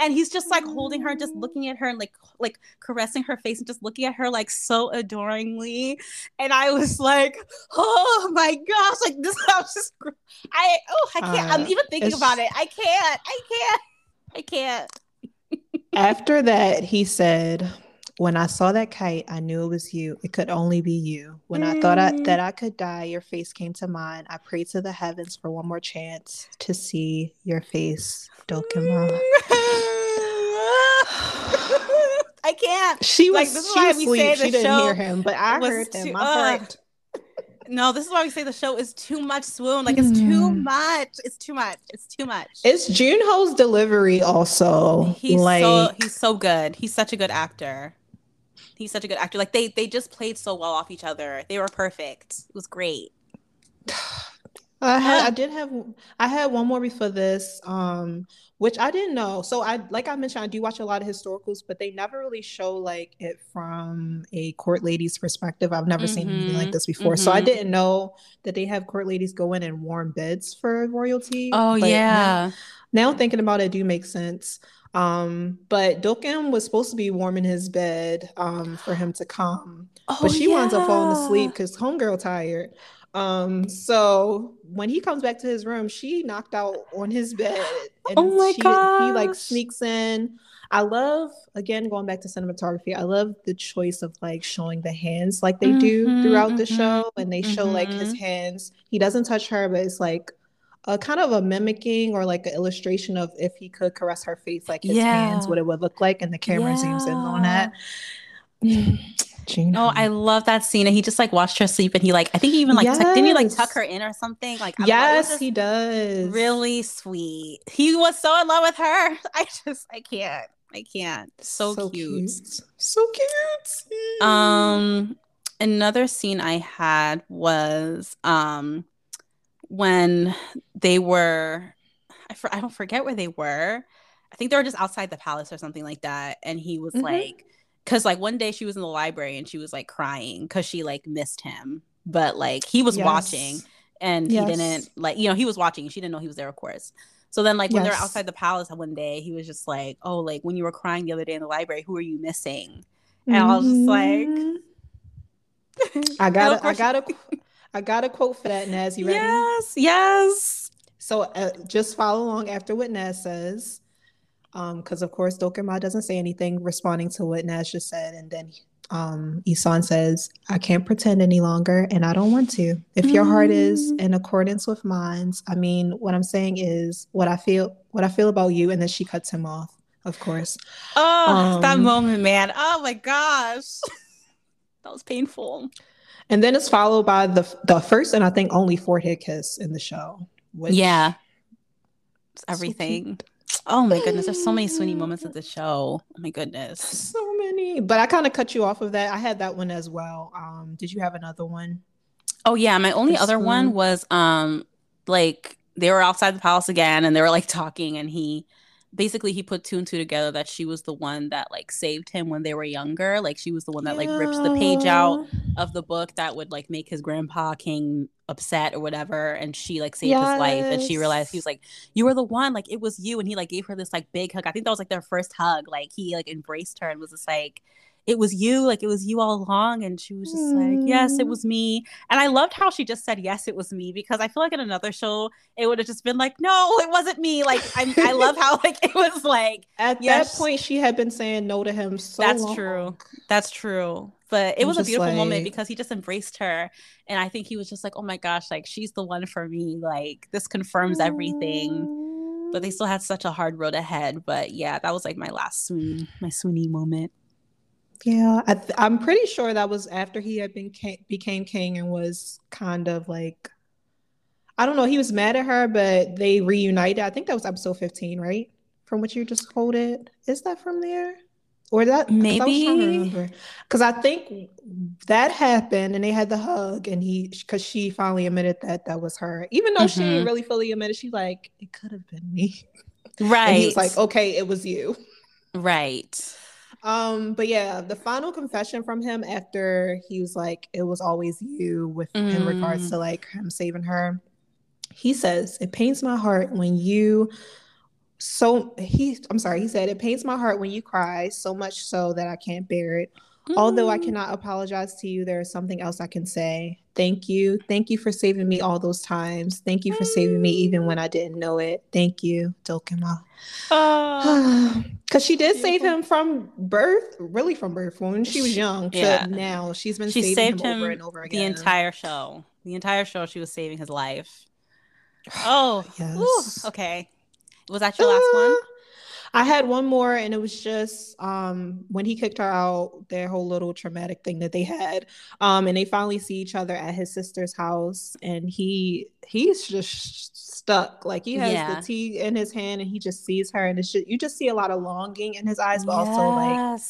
and he's just like holding her and just looking at her and like like caressing her face and just looking at her like so adoringly and i was like oh my gosh like this i was just i oh i can't uh, i'm even thinking about it i can't i can't i can't after that he said when I saw that kite, I knew it was you. It could only be you. When mm. I thought I, that I could die, your face came to mind. I prayed to the heavens for one more chance to see your face, Dokima. I can't. She was, like, this is she why was we asleep. Say she didn't hear him, but I heard him. Too, I heard. No, this is why we say the show is too much swoon. Like it's mm. too much. It's too much. It's too much. It's Junho's delivery also. He's like so he's so good. He's such a good actor. He's such a good actor. Like they they just played so well off each other. They were perfect. It was great. I had I did have I had one more before this, um, which I didn't know. So I like I mentioned, I do watch a lot of historicals, but they never really show like it from a court lady's perspective. I've never mm-hmm. seen anything like mm-hmm, this before. Mm-hmm. So I mm-hmm. didn't know that they have court ladies go in and warm beds for royalty. Oh yeah. Now, now thinking about it, do make sense. Um, but Dokim was supposed to be warming his bed um, for him to come, oh, but she yeah. winds up falling asleep because homegirl tired. Um, so when he comes back to his room, she knocked out on his bed. And oh my god! He like sneaks in. I love again going back to cinematography. I love the choice of like showing the hands like they mm-hmm, do throughout mm-hmm, the show, and they show mm-hmm. like his mm-hmm. hands. He doesn't touch her, but it's like a kind of a mimicking or like an illustration of if he could caress her face, like his yeah. hands, what it would look like, and the camera yeah. zooms in on that. Gina. Oh, I love that scene. And he just like watched her sleep and he like I think he even like yes. tuck, didn't he like tuck her in or something? Like Yes, he does. Really sweet. He was so in love with her. I just I can't. I can't. So, so cute. cute. So cute. Um another scene I had was um when they were I, for, I don't forget where they were. I think they were just outside the palace or something like that. And he was mm-hmm. like because like one day she was in the library and she was like crying because she like missed him but like he was yes. watching and yes. he didn't like you know he was watching she didn't know he was there of course so then like when yes. they're outside the palace one day he was just like oh like when you were crying the other day in the library who are you missing and mm-hmm. i was just like i got i got a i got a quote for that Nas you ready yes yes so uh, just follow along after what Nas says because um, of course Dokima doesn't say anything responding to what Nas just said, and then um, Isan says, "I can't pretend any longer, and I don't want to. If your heart is mm. in accordance with mine, I mean, what I'm saying is what I feel, what I feel about you." And then she cuts him off. Of course. Oh, um, that moment, man! Oh my gosh, that was painful. And then it's followed by the the first and I think only forehead kiss in the show. yeah, it's everything. So Oh my goodness, there's so many swoony moments of the show. Oh my goodness. So many. But I kind of cut you off of that. I had that one as well. Um, did you have another one? Oh yeah, my only other one was um like they were outside the palace again and they were like talking and he basically he put two and two together that she was the one that like saved him when they were younger like she was the one that like rips the page out of the book that would like make his grandpa king upset or whatever and she like saved yes. his life and she realized he was like you were the one like it was you and he like gave her this like big hug i think that was like their first hug like he like embraced her and was just like it was you like it was you all along and she was just mm. like yes it was me. And i loved how she just said yes it was me because i feel like in another show it would have just been like no it wasn't me. Like i, I love how like it was like at yes, that point she had been saying no to him so that's long. true. That's true. But it was a beautiful like... moment because he just embraced her and i think he was just like oh my gosh like she's the one for me like this confirms everything. But they still had such a hard road ahead. But yeah that was like my last swoon my swoony moment yeah, I am pretty sure that was after he had been became king and was kind of like, I don't know, he was mad at her, but they reunited. I think that was episode 15, right? From what you just quoted. Is that from there? Or that maybe because I, I, think that happened and they had the hug and he because she finally admitted that that was her even though mm-hmm. she really fully admitted it she's like it could have been me right and he was like okay it was you right um, but yeah, the final confession from him after he was like, it was always you with mm. in regards to mm. like him saving her. He says, It pains my heart when you so he I'm sorry, he said it pains my heart when you cry so much so that I can't bear it. Mm. Although I mm. cannot apologize to you, there is something else I can say. Thank you. Thank you for saving me all those times. Thank you for saving me even when I didn't know it. Thank you, Dokima. Because she did save him from birth, really from birth, when she was young to yeah. now. She's been she saved him, him, over and over again. The entire show. The entire show, she was saving his life. Oh, yes. okay. Was that your last one? I had one more, and it was just um, when he kicked her out, their whole little traumatic thing that they had. Um, and they finally see each other at his sister's house, and he he's just stuck. Like he has yeah. the tea in his hand, and he just sees her, and it's just, you just see a lot of longing in his eyes, but yes. also like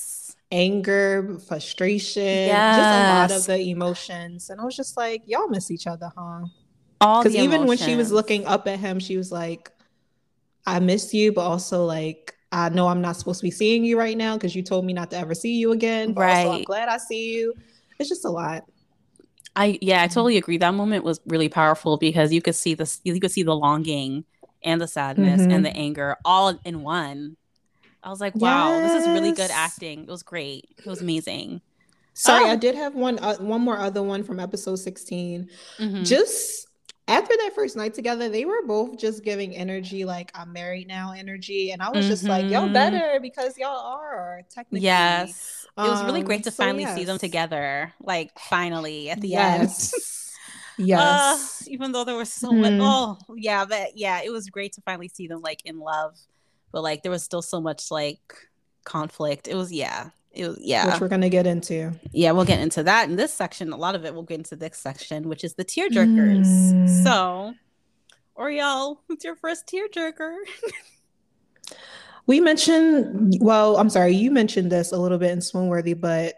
anger, frustration, yes. just a lot of the emotions. And I was just like, y'all miss each other, huh? All because even when she was looking up at him, she was like, I miss you, but also like I know I'm not supposed to be seeing you right now because you told me not to ever see you again. Right. I'm glad I see you. It's just a lot. I yeah, I totally agree. That moment was really powerful because you could see this you could see the longing and the sadness mm-hmm. and the anger all in one. I was like, wow, yes. this is really good acting. It was great. It was amazing. Sorry. I did have one uh, one more other one from episode 16. Mm-hmm. Just after that first night together, they were both just giving energy like I'm married now energy. And I was mm-hmm. just like, y'all mm-hmm. better because y'all are technically. Yes. Um, it was really great to so finally yes. see them together. Like finally at the yes. end. yes. Uh, even though there was so mm-hmm. much oh yeah, but yeah, it was great to finally see them like in love. But like there was still so much like conflict. It was yeah. Was, yeah. Which we're gonna get into. Yeah, we'll get into that in this section. A lot of it we'll get into this section, which is the tearjerkers. Mm. So, Oriel, what's your first tearjerker? we mentioned, well, I'm sorry, you mentioned this a little bit in Swoonworthy, but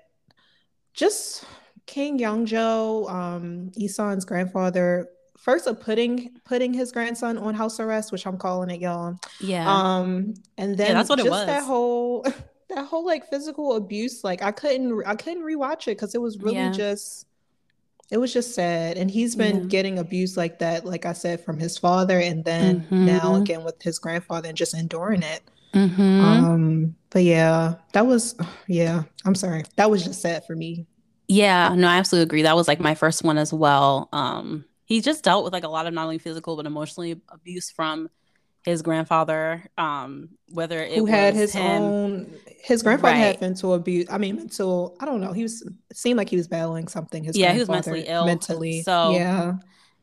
just King Youngjo, um, Isan's grandfather, first of putting putting his grandson on house arrest, which I'm calling it, y'all. Yeah. Um, and then yeah, that's what it was. That whole that whole like physical abuse, like I couldn't I couldn't rewatch it because it was really yeah. just it was just sad. And he's been yeah. getting abused like that, like I said, from his father, and then mm-hmm. now again with his grandfather, and just enduring it. Mm-hmm. Um, but yeah, that was yeah. I'm sorry, that was just sad for me. Yeah, no, I absolutely agree. That was like my first one as well. Um, he just dealt with like a lot of not only physical but emotionally abuse from his grandfather, um, whether it who had his him, own his grandfather right. had mental abuse. I mean, mental. I don't know. He was seemed like he was battling something. His yeah, he was mentally ill. Mentally, so yeah,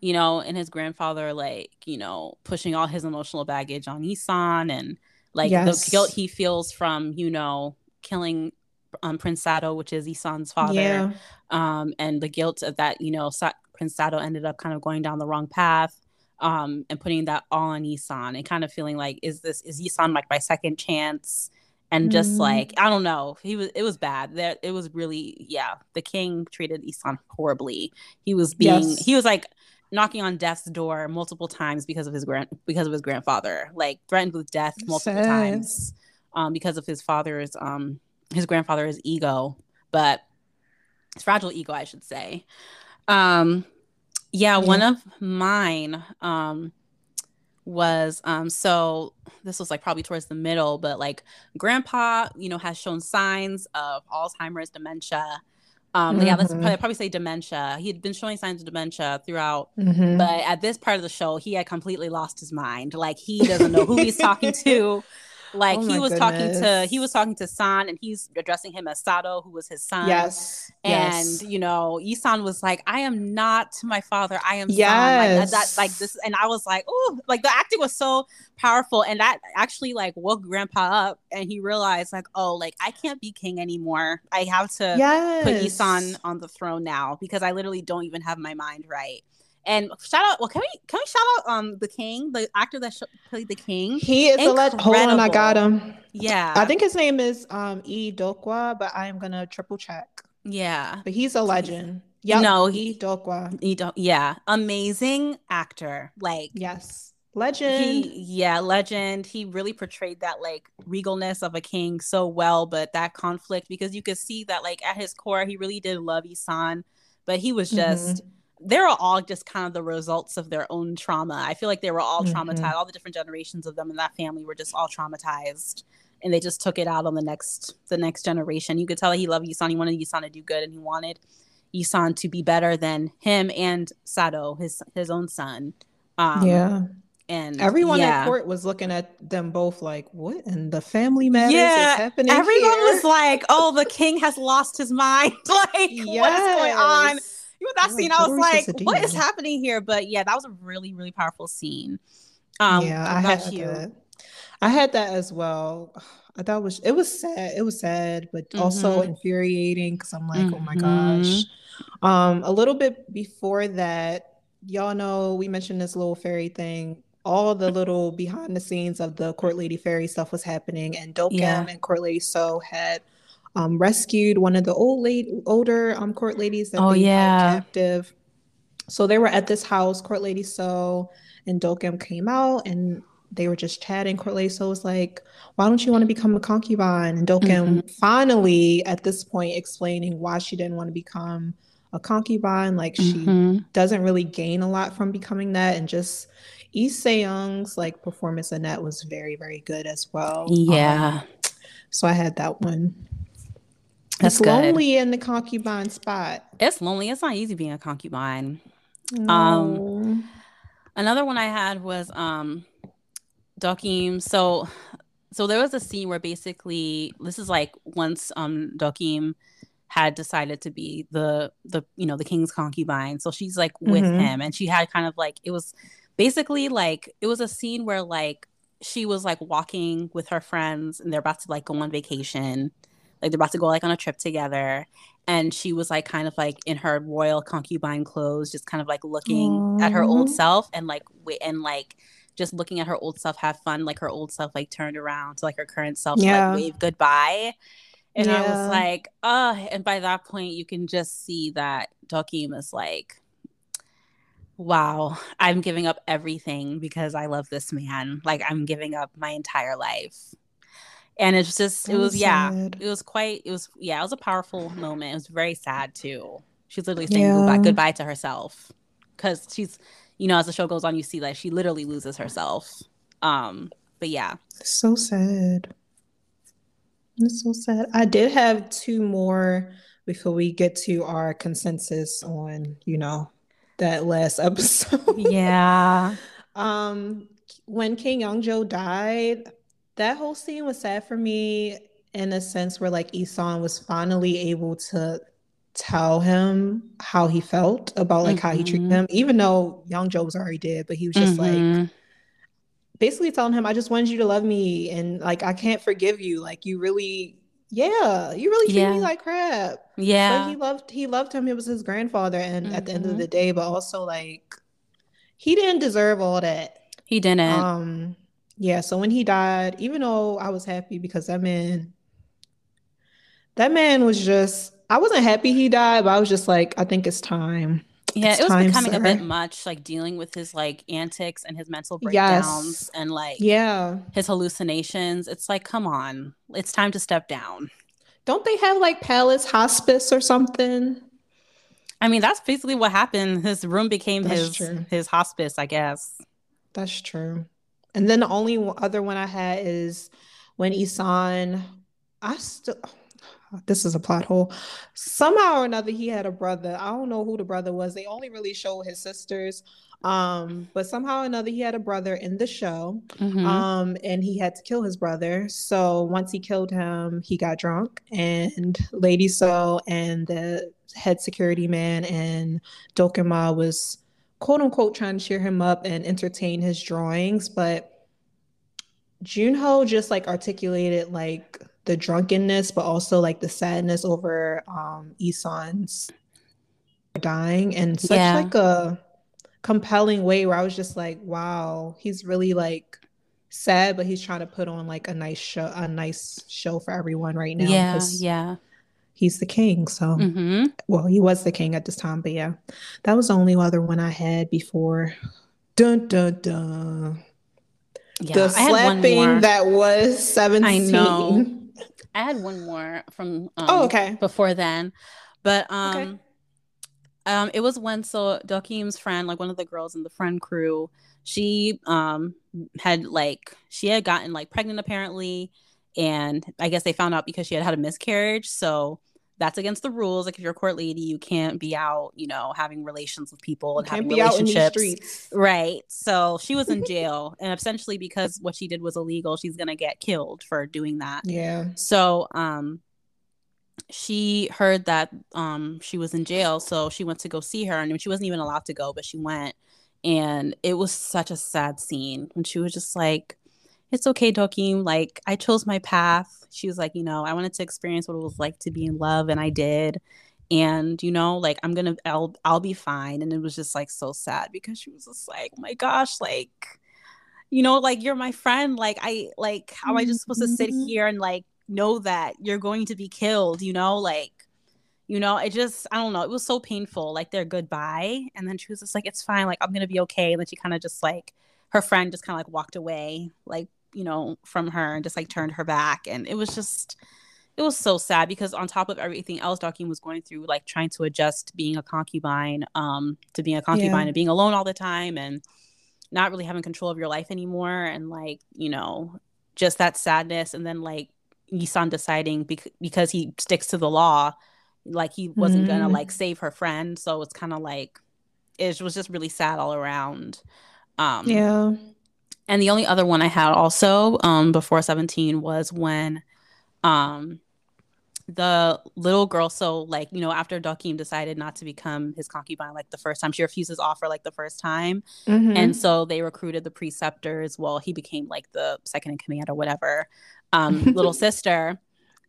you know, and his grandfather, like you know, pushing all his emotional baggage on Isan and like yes. the guilt he feels from you know killing um, Prince Sado, which is Isan's father, yeah. um, and the guilt of that you know Sa- Prince Sado ended up kind of going down the wrong path um, and putting that all on Isan and kind of feeling like, is this is Isan like my second chance? And just mm. like I don't know, he was it was bad. That it was really yeah. The king treated Isan horribly. He was being yes. he was like knocking on death's door multiple times because of his grand because of his grandfather, like threatened with death multiple Sad. times um, because of his father's um his grandfather's ego, but his fragile ego, I should say. Um, yeah, yeah, one of mine um was um so this was like probably towards the middle, but like grandpa, you know, has shown signs of Alzheimer's dementia. Um, mm-hmm. yeah, let's probably, probably, say dementia. He had been showing signs of dementia throughout, mm-hmm. but at this part of the show, he had completely lost his mind. Like he doesn't know who he's talking to. Like oh he was goodness. talking to he was talking to San and he's addressing him as Sado, who was his son. Yes. And yes. you know, Isan was like, I am not my father. I am yes. Like that, that like this and I was like, oh, like the acting was so powerful. And that actually like woke grandpa up and he realized like, oh, like I can't be king anymore. I have to yes. put Isan on the throne now because I literally don't even have my mind right. And shout out, well, can we can we shout out um the king, the actor that sh- played the king? He is Incredible. a legend. Hold on, I got him. Yeah, I think his name is um E Deok-hwa, but I am gonna triple check. Yeah, but he's a legend. Yeah, no, he Deok-hwa. He don't. Yeah, amazing actor. Like yes, legend. He, yeah, legend. He really portrayed that like regalness of a king so well, but that conflict because you could see that like at his core he really did love Isan, but he was just. Mm-hmm they were all just kind of the results of their own trauma. I feel like they were all mm-hmm. traumatized. All the different generations of them in that family were just all traumatized, and they just took it out on the next the next generation. You could tell that he loved Isan. He wanted Isan to do good, and he wanted Isan to be better than him and Sado, his his own son. Um, yeah. And everyone yeah. at court was looking at them both like, "What in the family matters yeah, is happening?" Everyone here? was like, "Oh, the king has lost his mind. like, yes. what is going on?" With that scene, I was like, what is happening here? But yeah, that was a really, really powerful scene. Um, yeah, I had you? that. I had that as well. I thought it was it was sad. It was sad, but mm-hmm. also infuriating because I'm like, mm-hmm. oh my gosh. Mm-hmm. Um, a little bit before that, y'all know we mentioned this little fairy thing. All the little behind the scenes of the court lady fairy stuff was happening, and Dokim yeah. and court lady Seo had um, rescued one of the old lady, older um, court ladies that oh, they yeah. had captive. So they were at this house. Court Lady Seo and Dokim came out and they were just chatting. Court Lady Seo was like, "Why don't you want to become a concubine?" And Dokim mm-hmm. finally, at this point, explaining why she didn't want to become a concubine. Like mm-hmm. she doesn't really gain a lot from becoming that, and just Lee Se-young's like performance in that was very, very good as well. Yeah. Um, so I had that one. That's it's good. lonely in the concubine spot. It's lonely. It's not easy being a concubine. No. Um, another one I had was um, Dokim. So, so there was a scene where basically this is like once um Dokim had decided to be the the you know the king's concubine. So she's like with mm-hmm. him, and she had kind of like it was basically like it was a scene where like she was like walking with her friends and they're about to like go on vacation like they're about to go like on a trip together and she was like kind of like in her royal concubine clothes just kind of like looking Aww. at her old self and like wait and like just looking at her old self have fun like her old self like turned around to like her current self yeah. like wave goodbye and yeah. i was like uh and by that point you can just see that Dokim is like wow i'm giving up everything because i love this man like i'm giving up my entire life and it's just it was, yeah it was quite it was yeah it was a powerful moment. It was very sad too. She's literally saying yeah. goodbye, goodbye to herself. Because she's you know as the show goes on you see like she literally loses herself. Um but yeah. So sad. It's so sad. I did have two more before we get to our consensus on you know that last episode. Yeah. Um when king youngjo died that whole scene was sad for me in a sense where like Isan was finally able to tell him how he felt about like mm-hmm. how he treated mm-hmm. him, even though Youngjo was already dead, but he was just mm-hmm. like basically telling him, I just wanted you to love me and like I can't forgive you. Like you really yeah, you really treat yeah. me like crap. Yeah. But he loved he loved him. It was his grandfather and mm-hmm. at the end of the mm-hmm. day, but also like he didn't deserve all that. He didn't. Um yeah, so when he died, even though I was happy because that man that man was just I wasn't happy he died, but I was just like, I think it's time. Yeah, it's it was time, becoming sir. a bit much, like dealing with his like antics and his mental breakdowns yes. and like yeah, his hallucinations. It's like, come on, it's time to step down. Don't they have like Palace Hospice or something? I mean, that's basically what happened. His room became that's his true. his hospice, I guess. That's true. And then the only other one I had is when Isan, I still, this is a plot hole. Somehow or another, he had a brother. I don't know who the brother was. They only really show his sisters. Um, but somehow or another, he had a brother in the show. Mm-hmm. Um, and he had to kill his brother. So once he killed him, he got drunk, and Lady Seo and the head security man and Dokima was quote unquote trying to cheer him up and entertain his drawings, but Junho just like articulated like the drunkenness, but also like the sadness over um Isan's dying in such yeah. like a compelling way where I was just like, wow, he's really like sad, but he's trying to put on like a nice show, a nice show for everyone right now. Yeah, yeah he's the king. So, mm-hmm. well, he was the king at this time, but yeah, that was the only other one I had before. Dun dun dun. Yeah, the slapping that was 17. I know. I had one more from um, oh, okay. before then. But um okay. um it was when so Dokim's friend, like one of the girls in the friend crew, she um had like she had gotten like pregnant apparently and I guess they found out because she had had a miscarriage. So that's against the rules. Like if you're a court lady, you can't be out, you know, having relations with people and having relationships. Right. So she was in jail, and essentially because what she did was illegal, she's gonna get killed for doing that. Yeah. So um she heard that um she was in jail, so she went to go see her, and she wasn't even allowed to go, but she went, and it was such a sad scene when she was just like it's okay, Dokim. Like, I chose my path. She was like, you know, I wanted to experience what it was like to be in love, and I did. And you know, like, I'm gonna, I'll, I'll be fine. And it was just like so sad because she was just like, oh my gosh, like, you know, like you're my friend. Like, I, like, how am I just supposed to sit mm-hmm. here and like know that you're going to be killed? You know, like, you know, it just, I don't know, it was so painful. Like, their goodbye, and then she was just like, it's fine. Like, I'm gonna be okay. And then she kind of just like her friend just kind of like walked away, like you know, from her and just like turned her back. And it was just, it was so sad because on top of everything else Dokim was going through, like trying to adjust being a concubine, um, to being a concubine yeah. and being alone all the time and not really having control of your life anymore. And like, you know, just that sadness. And then like, Yisan deciding bec- because he sticks to the law, like he wasn't gonna Mm. like save her friend. So it's kind of like it was just really sad all around. Um, Yeah. And the only other one I had also um before 17 was when um the little girl so like you know after Dokim decided not to become his concubine like the first time she refused his offer like the first time Mhm. and so they recruited the preceptors well he became like the second in command or whatever um little sister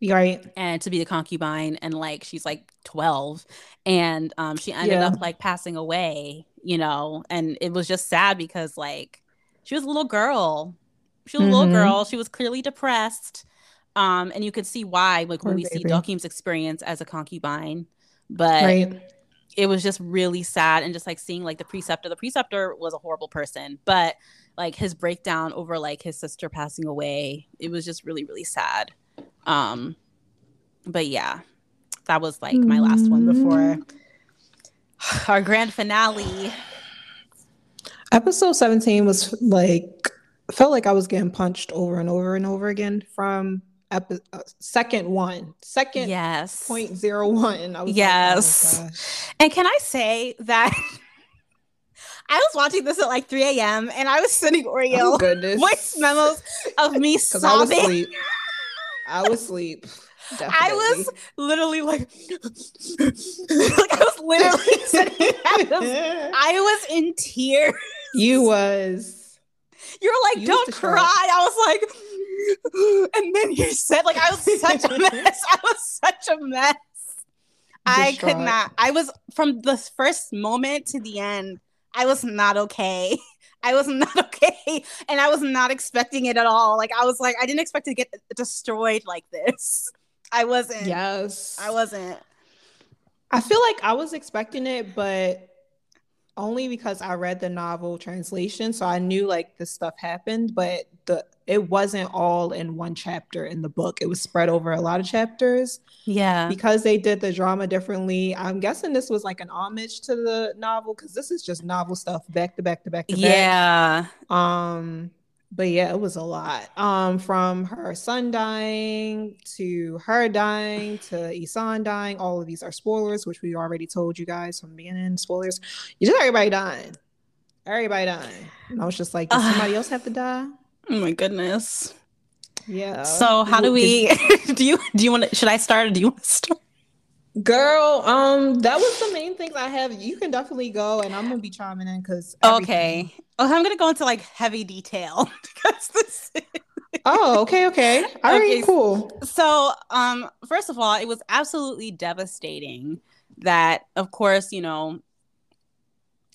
right. and to be the concubine and like she's like 12 and um she ended Yeah. up like passing away you know and it was just sad because like she was a little girl. She was a little Mhm. girl. She was clearly depressed. Um and you could see why like when Poor we see baby. Dokim's experience as a concubine. But Right. it was just really sad and just like seeing like the preceptor. The preceptor was a horrible person but like his breakdown over like his sister passing away it was just really really sad. Um but yeah that was like my last one before our grand finale Episode 17 was like felt like I was getting punched over and over and over again from epi- uh, second one, second yes point zero one. I was Yes. like, oh and can i say that i was watching this at like 3 a.m and i was sending Oh oreo goodness. voice memos of me Because I was sobbing asleep. I was asleep. I was literally like, like I was literally sitting at I was in tears. You was You're like, You don't cry. I was like, and then you said, like, I was such a mess. I was such a mess. I could not. I was from the first moment to the end. I was not okay. I was not okay, and I was not expecting it at all. Like I was like, I didn't expect to get destroyed like this. I wasn't. yes. I wasn't. I feel like I was expecting it, but only because I read the novel translation, so I knew like this stuff happened, but the it wasn't all in one chapter in the book. It was spread over a lot of chapters Yeah. because they did the drama differently. I'm guessing this was like an homage to the novel because this is just novel stuff back to back to back to back. Yeah. Um, but yeah, it was a lot. Um, from her son dying to her dying to Isan dying. All of these are spoilers, which we already told you guys from the beginning. Spoilers. You just everybody dying. Everybody dying. And I was just like, does somebody else have to die? Oh my goodness. Yeah. So how do we do you do you want to should I start or do you want to start? Girl, um, that was the main things I have. You can definitely go, and I'm gonna be chiming in because Okay. Oh, I'm gonna go into like heavy detail because this Oh, okay, okay. All right, Okay, cool. so um first of all, it was absolutely devastating that of course, you know,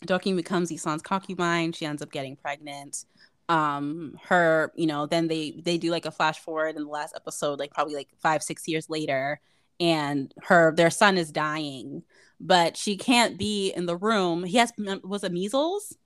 Dokim becomes Isan's concubine, she ends up getting pregnant. Um her, you know, then they they do like a flash forward in the last episode, like probably like five, six years later, and her their son is dying, but she can't be in the room. He has was it measles?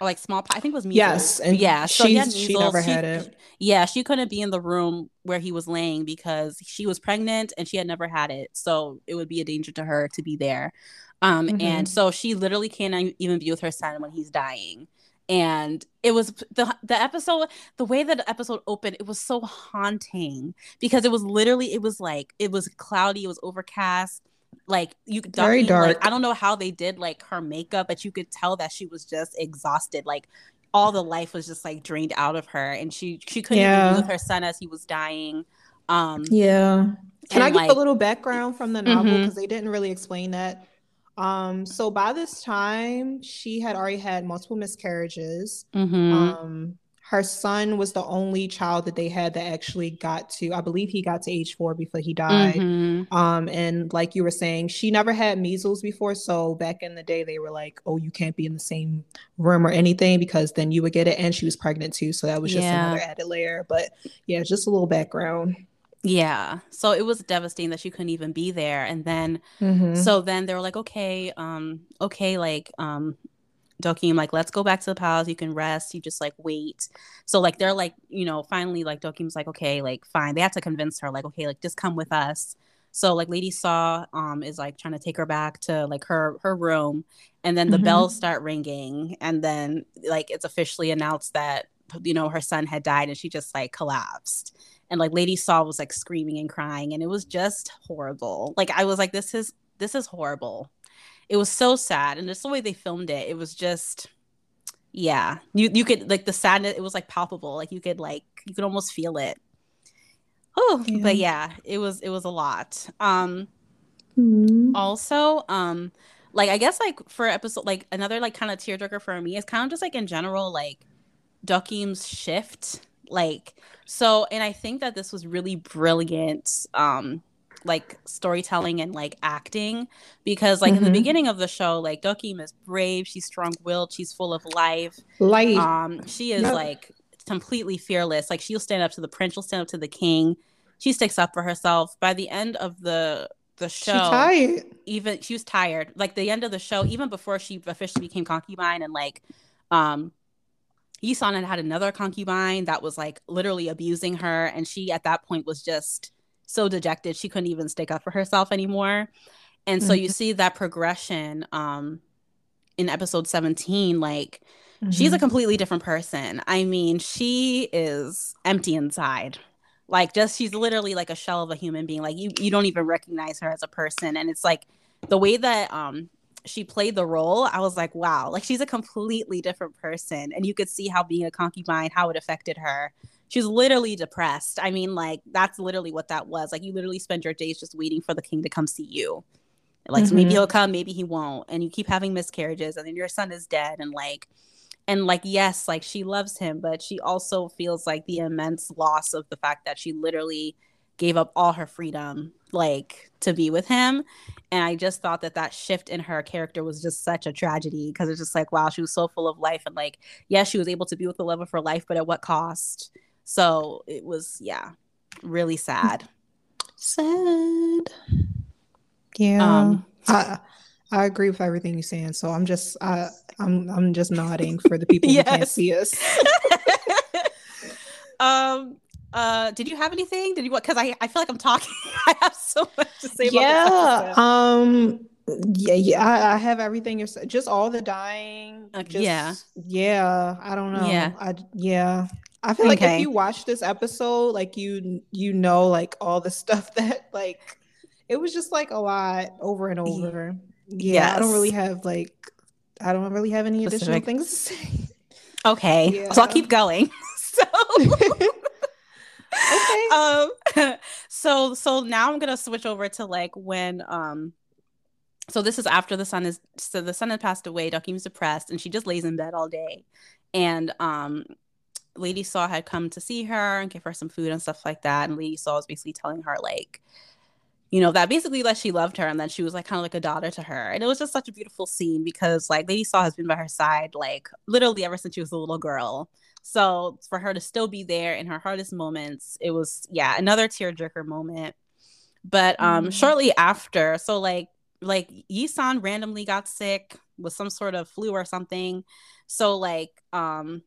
Or like smallpox? I think it was measles. Yes, and yeah, so he had she's- she never had it. Yeah, she couldn't be in the room where he was laying because she was pregnant and she had never had it. So it would be a danger to her to be there. Um, Mhm. and so she literally can't e- even be with her son when he's dying. And it was the the episode, the way that the episode opened, it was so haunting because it was literally, it was like it was cloudy, it was overcast. Like you could Very Ducky, like, dark. I don't know how they did like her makeup, but you could tell that she was just exhausted. Like all the life was just like drained out of her and she she couldn't even Yeah. be with her son as he was dying um Yeah. Can I give like- a little background from the novel because they didn't really explain that? Um, so by this time, she had already had multiple miscarriages. mhm. Um, her son was the only child that they had that actually got to, I believe he got to age four before he died. Mhm. Um, and like you were saying, she never had measles before. So back in the day, they were like, oh, you can't be in the same room or anything because then you would get it. And she was pregnant too. So that was just Yeah. another added layer. But yeah, just a little background. Yeah. So it was devastating that she couldn't even be there and then Mhm. so then they were like okay um okay like um Dokim like let's go back to the palace. You can rest. You just like wait. So like they're like you know finally like Dokim's like okay like fine. They have to convince her like okay like just come with us. So like Lady Seo um is like trying to take her back to like her her room and then the Mhm. bells start ringing and then like it's officially announced that you know her son had died and she just like collapsed and like lady Seo was like screaming and crying and it was just horrible. Like i was like this is this is horrible. It was so sad and just the way they filmed it it was just yeah. You you could like the sadness it was like palpable. Like you could like you could almost feel it. Oh yeah. but yeah. it was it was a lot. Um mm-hmm. also um like i guess like for episode like another like kind of tearjerker for me is kind of just like in general like Dokim's shift like so and i think that this was really brilliant um like storytelling and like acting because like mm-hmm. in the mm-hmm. beginning of the show like Dokim is brave she's strong-willed she's full of life light um she is yep. like completely fearless like she'll stand up to the prince she'll stand up to the king she sticks up for herself by the end of the the show even she was tired like the end of the show even before she officially became concubine and like um Yisan had had another concubine that was like literally abusing her and she at that point was just so dejected she couldn't even stick up for herself anymore and so mm-hmm. you see that progression um in episode 17 like mm-hmm. she's a mm-hmm. completely different person i mean she is empty inside like just she's literally like a shell of a human being like you you don't even recognize her as a person and it's like the way that um she played the role i was like wow like she's a completely different person and you could see how being a concubine how it affected her she was literally depressed. I mean, like that's literally what that was. Like you literally spend your days just waiting for the king to come see you. Like mm-hmm. so maybe he'll come, maybe he won't, and you keep having miscarriages, and then your son is dead, and like, and like yes, like she loves him, but she also feels like the immense loss of the fact that she literally gave up all her freedom like to be with him and i just thought that that shift in her character was just such a tragedy because it's just like wow she was so full of life and like yes she was able to be with the love of her life but at what cost so it was, yeah, really sad. Sad. Yeah. Um, I I agree with everything you're saying. So I'm just I I'm I'm just nodding for the people yes. who can't see us. um uh did you have anything? Did you what cuz I I feel like I'm talking. I have so much to say yeah, um yeah, yeah, I, I, have everything. You're just all the dying. Uh, just, yeah, yeah. I don't know. Yeah, I yeah. I feel okay. like if you watch this episode, like you you know like all the stuff that like it was just like a lot over and over. Yeah, yes. I don't really have like I don't really have any Specific. additional things to say. Okay, yeah. so I'll keep going. so okay. Um, so so now I'm gonna switch over to like when um so this is after the son is so the son had passed away Dokim's depressed and she just lays in bed all day and um Lady Seo had come to see her and give her some food and stuff like that. And Lady Seo was basically telling her, like, you know, that basically that she loved her and that she was like kind of like a daughter to her. And it was just such a beautiful scene because like Lady Seo has been by her side like literally ever since she was a little girl. So for her to still be there in her hardest moments, it was yeah, another tearjerker moment. But um mm-hmm. shortly after, so like like Yisan randomly got sick with some sort of flu or something. So like um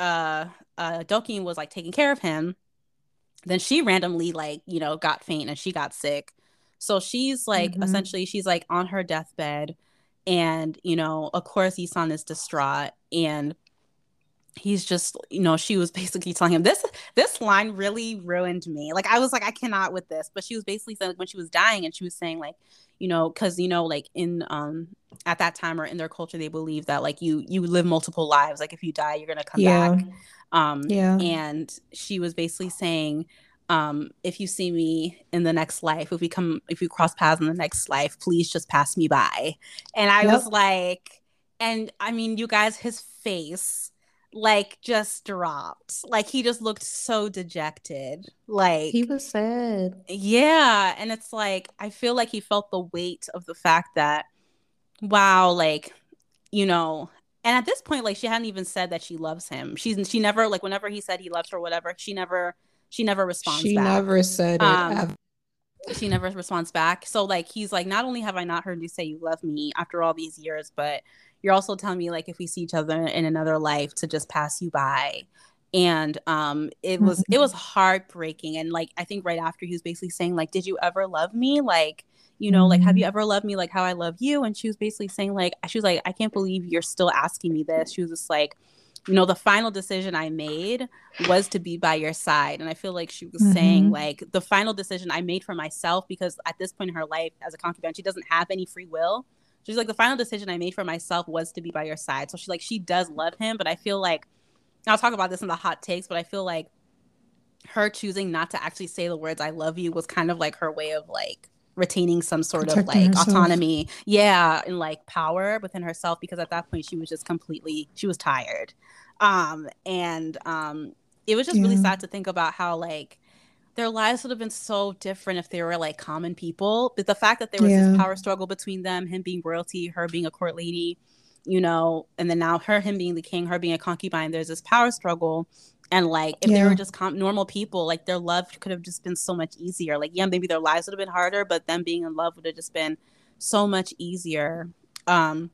uh uh Dokim was like taking care of him, then she randomly like, you know, got faint and she got sick. So she's like mm-hmm. essentially she's like on her deathbed and you know, of course Yisan is distraught and he's just you know she was basically telling him this this line really ruined me. Like i was like i cannot with this. But she was basically saying when she was dying and she was saying like you know because you know like in um at that time or in their culture they believe that like you you live multiple lives. Like if you die you're gonna come yeah. back. Um yeah. and she was basically saying um if you see me in the next life if we come if we cross paths in the next life please just pass me by. And i yep. was like and i mean you guys his face like just dropped. Like he just looked so dejected. Like he was sad. Yeah. And it's like, I feel like he felt the weight of the fact that, wow, like, you know, and at this point, like she hadn't even said that she loves him. She's she never like whenever he said he loves her, whatever, she never she never responds. She back. never said it. Um, she never responds back. So like he's like, not only have I not heard you say you love me after all these years, but you're also telling me like if we see each other in another life to just pass you by and um it was it was heartbreaking and like i think right after he was basically saying like did you ever love me like you know like have you mm-hmm. ever loved me like how i love you and she was basically saying like she was like i can't believe you're still asking me this she was just like you know, the final decision I made was to be by your side. And I feel like she was mm-hmm. saying, like, the final decision I made for myself, because at this point in her life as a concubine, she doesn't have any free will. She's like, the final decision I made for myself was to be by your side. So she's like, she does love him, but I feel like, I'll talk about this in the hot takes, but I feel like her choosing not to actually say the words I love you was kind of like her way of like retaining some sort Protecting of like herself. autonomy yeah and like power within herself because at that point she was just completely she was tired um and um it was just yeah. really sad to think about how like their lives would have been so different if they were like common people but the fact that there was yeah. this power struggle between them him being royalty her being a court lady you know and then now her him being the king her being a concubine there's this power struggle and like if yeah. they were just com- normal people like their love could have just been so much easier like yeah maybe their lives would have been harder but them being in love would have just been so much easier um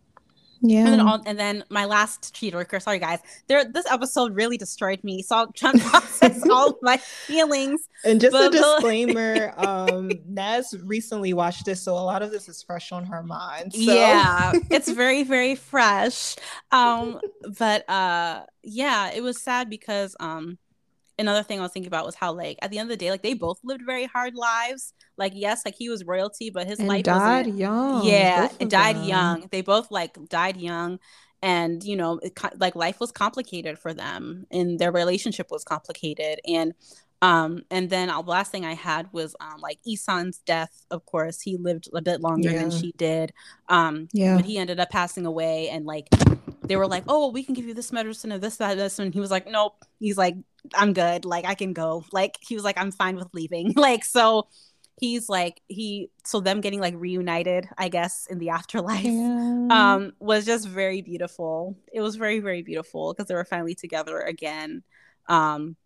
yeah. And then, all, and then my last cheater, sorry guys, there this episode really destroyed me. So I'll trying to process all my feelings. And just but, a disclaimer, um, Nas recently watched this, so a lot of this is fresh on her mind. So. Yeah, it's very, very fresh. Um, but uh yeah, it was sad because um another thing I was thinking about was how like at the end of the day, like they both lived very hard lives. Like yes, like he was royalty, but his and life died young. Yeah, it died them. young. They both like died young, and you know, it, like life was complicated for them, and their relationship was complicated, and um and then uh, the last thing i had was um like Yisan's death of course he lived a bit longer yeah. than she did um yeah but he ended up passing away and like they were like oh we can give you this medicine or this that this and he was like nope he's like I'm good. Like I can go. Like he was like, I'm fine with leaving. like so he's like he so them getting like reunited, I guess, in the afterlife yeah. um was just very beautiful. It was very, very beautiful because they were finally together again. Um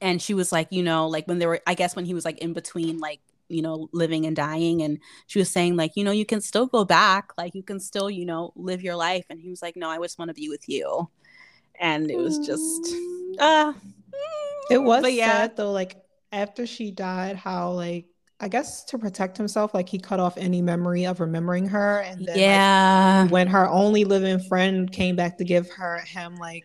and she was like, you know, like when they were I guess when he was like in between like you know living and dying and she was saying like you know you can still go back like you can still you know live your life and he was like no i just want to be with you and it was just uh it was but yeah. sad though like after she died how like I guess to protect himself, like he cut off any memory of remembering her. And then, yeah, like, when her only living friend came back to give her him like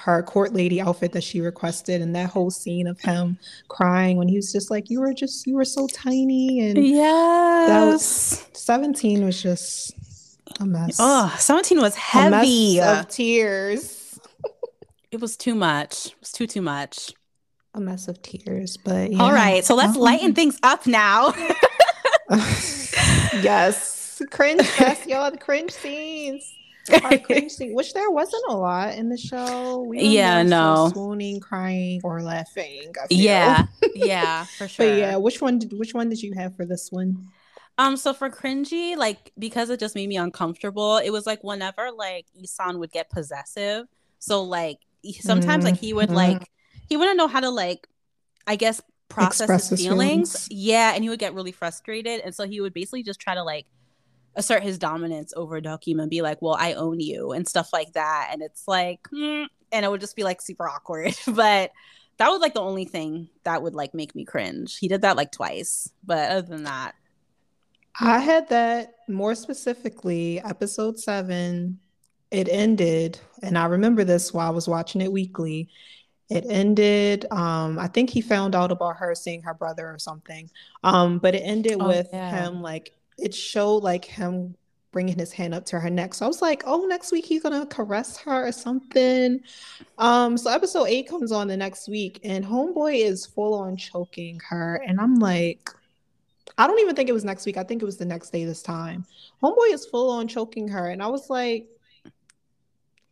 her court lady outfit that she requested, and that whole scene of him crying when he was just like, "You were just, you were so tiny," and yeah, that was seventeen was just a mess. Oh, 17 was heavy of tears it was too much. It was too too much. A mess of tears, but yeah. all right. So let's lighten things up now. yes, cringe yes, y'all. The cringe scenes. Scene, which there wasn't a lot in the show. We yeah, no swooning, crying, or laughing. Yeah, yeah, for sure. But yeah, which one did which one did you have for this one? Um, so for cringy, like because it just made me uncomfortable, it was like whenever like Yisan would get possessive. So like sometimes mm-hmm. like he would mm-hmm. like he wouldn't know how to like I guess process his feelings. feelings. Yeah, and he would get really frustrated, and so he would basically just try to like assert his dominance over Dokim and be like, "Well, I own you" and stuff like that. And it's like, mm, and it would just be like super awkward. but that was like the only thing that would like make me cringe. He did that like twice, but other than that, I had that more specifically, episode seven, it ended, and I remember this while I was watching it weekly. It ended. Um, I think he found out about her seeing her brother or something. Um, but it ended oh, with yeah. him like it showed like him bringing his hand up to her neck. So I was like, oh, next week he's gonna caress her or something. Um, so episode eight comes on the next week, and Homeboy is full on choking her, and I'm like, I don't even think it was next week. I think it was the next day this time. Homeboy is full on choking her, and I was like,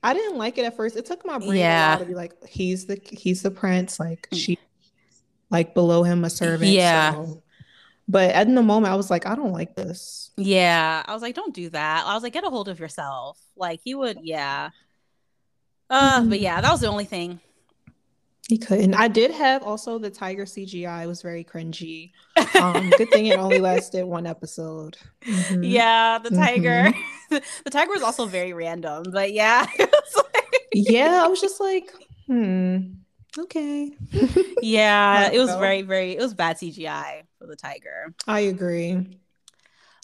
I didn't like it at first. It took my brain yeah. to be like, he's the he's the prince, like mm. she like below him a servant. Yeah. So. But at the moment, I was like, I don't like this. Yeah, I was like, don't do that. I was like, get a hold of yourself. Like he would, yeah. Uh, mm-hmm. but yeah, that was the only thing he couldn't. I did have also the tiger CGI was very cringy. Um, good thing it only lasted one episode. Mm-hmm. Yeah, the tiger. Mm-hmm. the tiger was also very random, but yeah. like... yeah, I was just like, hmm, okay. yeah, it was very, very. It was bad CGI for the tiger. I agree.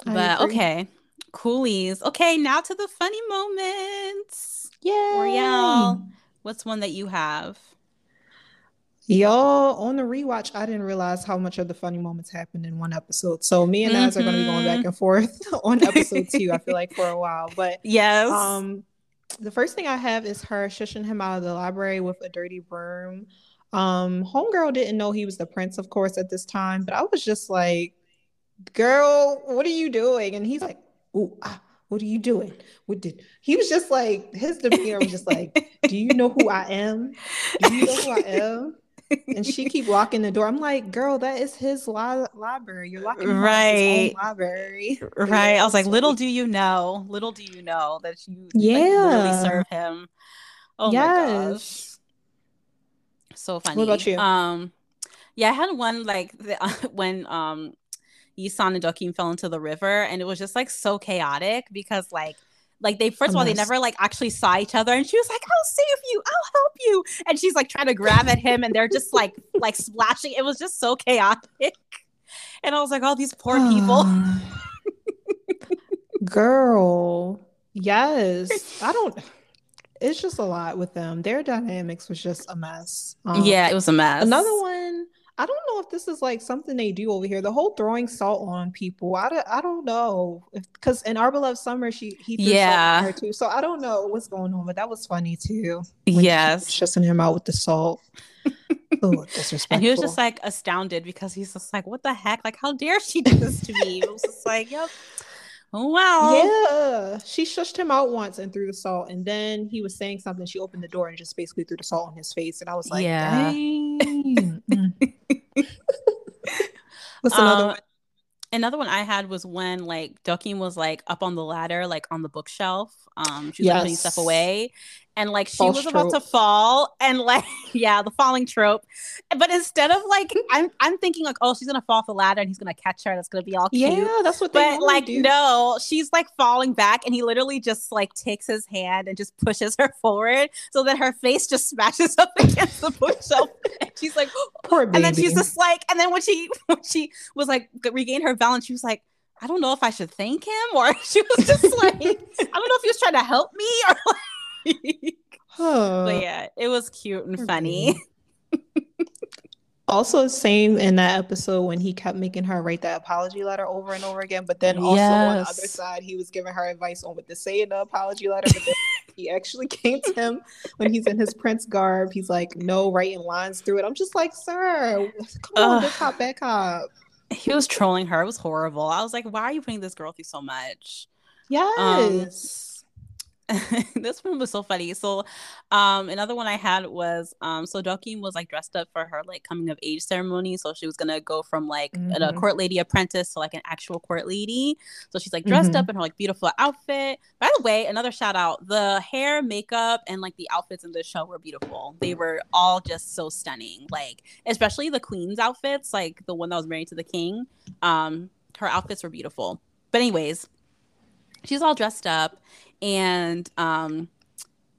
I but agree. okay, coolies. Okay, now to the funny moments. Yeah. What's one that you have? Y'all on the rewatch, I didn't realize how much of the funny moments happened in one episode. So me and Nas mm-hmm. are going to be going back mm-hmm. and forth on episode two. I feel like for a while, but yes. Um, the first thing I have is her shushing him out of the library with a dirty broom. Um, homegirl didn't know he was the prince, of course, at this time, but I was just like, "Girl, what are you doing?" And he's like, "Ooh, ah, what are you doing? What did he was just like his demeanor was just like, Do you know who I am? Do you know who I am? And she keep locking the door. I'm like, girl, that is his li- library. You're locking right library. Right. I was like, little do you know, little do you know that you yeah like, serve him. Oh yes. my gosh. So funny. What about you? Um, yeah, I had one like the, uh, when um Yisan and Dokim fell into the river, and it was just like so chaotic because like like they first of all they never like actually saw each other, and she was like, "I'll save you, I'll help you," and she's like trying to grab at him, and they're just like like splashing. It was just so chaotic, and I was like, "Oh, these poor people." Girl, yes, I don't. It's just a lot with them. Their dynamics was just a mess. Um, yeah, it was a mess. Another one I don't know if this is like something they do over here. The whole throwing salt on people. I don't, I don't know because in Our Beloved Summer she he threw yeah salt on her too. So I don't know what's going on, but that was funny too. Yes, shushing him out with the salt. oh, disrespectful. And he was just like astounded because he's just like, "What the heck? Like, how dare she do this to me?" It was just like, "Yep." Oh wow. Yeah. She shushed him out once and threw the salt. And then he was saying something. She opened the door and just basically threw the salt on his face. And I was like, yeah. What's another um, one? Another one I had was when like Dokim was like up on the ladder, like on the bookshelf. Um, she was yes. like, putting stuff away, and like she False was about trope. to fall and like yeah the falling trope but instead of like i'm i'm thinking like oh she's gonna fall off the ladder and he's gonna catch her that's gonna be all cute yeah that's what but like do. no she's like falling back and he literally just like takes his hand and just pushes her forward so that her face just smashes up against the bookshelf and she's like poor baby. and then she's just like and then when she when she was like regained her balance she was like I don't know if I should thank him or she was just like, I don't know if he was trying to help me or like but yeah, it was cute and funny. also, same in that episode when he kept making her write that apology letter over and over again. But then also yes. on the other side, he was giving her advice on what to say in the apology letter. But then he actually came to him when he's in his prince garb. He's like, no, writing lines through it. I'm just like, sir, come on, good cop, bad cop. He was trolling her. It was horrible. I was like, why are you putting this girl through so much? Yes. Um, this one was so funny. So, um, another one I had was um, so Dokim was like dressed up for her like coming of age ceremony. So she was gonna go from like mm-hmm. a court lady apprentice to like an actual court lady. So she's like dressed mm-hmm. up in her like beautiful outfit. By the way, another shout out: the hair, makeup, and like the outfits in the show were beautiful. They were all just so stunning. Like especially the queen's outfits, like the one that was married to the king. Um, her outfits were beautiful. But anyways, she's all dressed up and um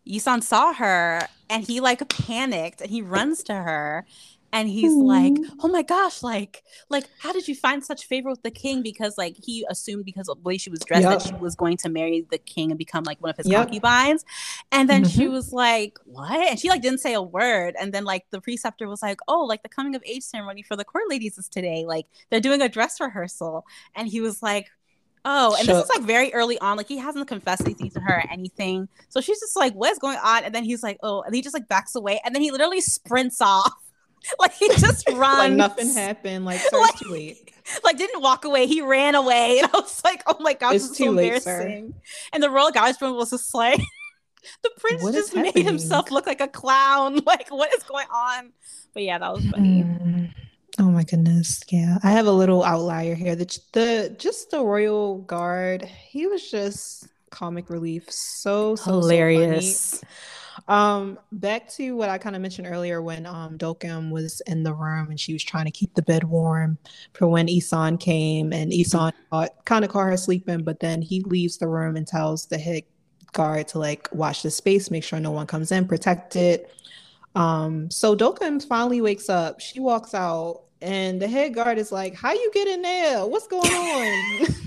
Yisan saw her and he like panicked and he runs to her and he's Aww. like oh my gosh like like how did you find such favor with the king because like he assumed because of the way she was dressed yep. that she was going to marry the king and become like one of his yep. concubines and then mm-hmm. she was like what and she like didn't say a word and then like the preceptor was like oh like the coming of age ceremony for the court ladies is today like they're doing a dress rehearsal and he was like Oh, and this is like very early on. Like he hasn't confessed anything to her or anything. So she's just like, "What's going on?" And then he's like, "Oh," and he just like backs away, and then he literally sprints off. like he just runs. like nothing happened. Like, sir, like, too late. Like didn't walk away. He ran away, and I was like, "Oh my gosh, it's too so late, embarrassing." Sir. And the royal guardsman was just like, "The prince what just made himself look like a clown. Like, what is going on?" But yeah, that was funny. Hmm. Oh my goodness. Yeah. I have a little outlier here. The the just the royal guard, he was just comic relief. So, so hilarious. So um back to what I kind of mentioned earlier when um Dokim was in the room and she was trying to keep the bed warm for when Yisan came and Yisan kind of caught her sleeping, but then he leaves the room and tells the head guard to like watch the space, make sure no one comes in, protect it. Um, so Dokim finally wakes up. She walks out, and the head guard is like, "How you get in there? What's going on?"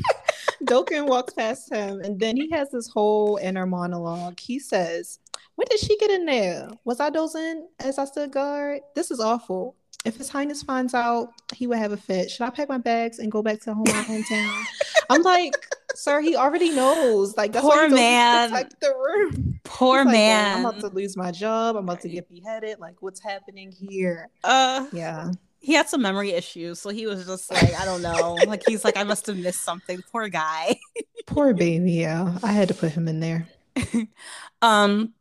Dokim walks past him, and then he has this whole inner monologue. He says, When did she get in there? Was I dozing as I stood guard? This is awful. If His Highness finds out, he would have a fit. Should I pack my bags and go back to home, my hometown? I'm like, sir, he already knows. Like that's Poor why he told to man. protect the room. Poor He's "Man, man. I'm about to lose my job. I'm about to get beheaded. Like, what's happening here? uh, Yeah. he had some memory issues, so he was just like, I don't know. like he's like, I must have missed something. Poor guy. Poor baby. Yeah. I had to put him in there. um,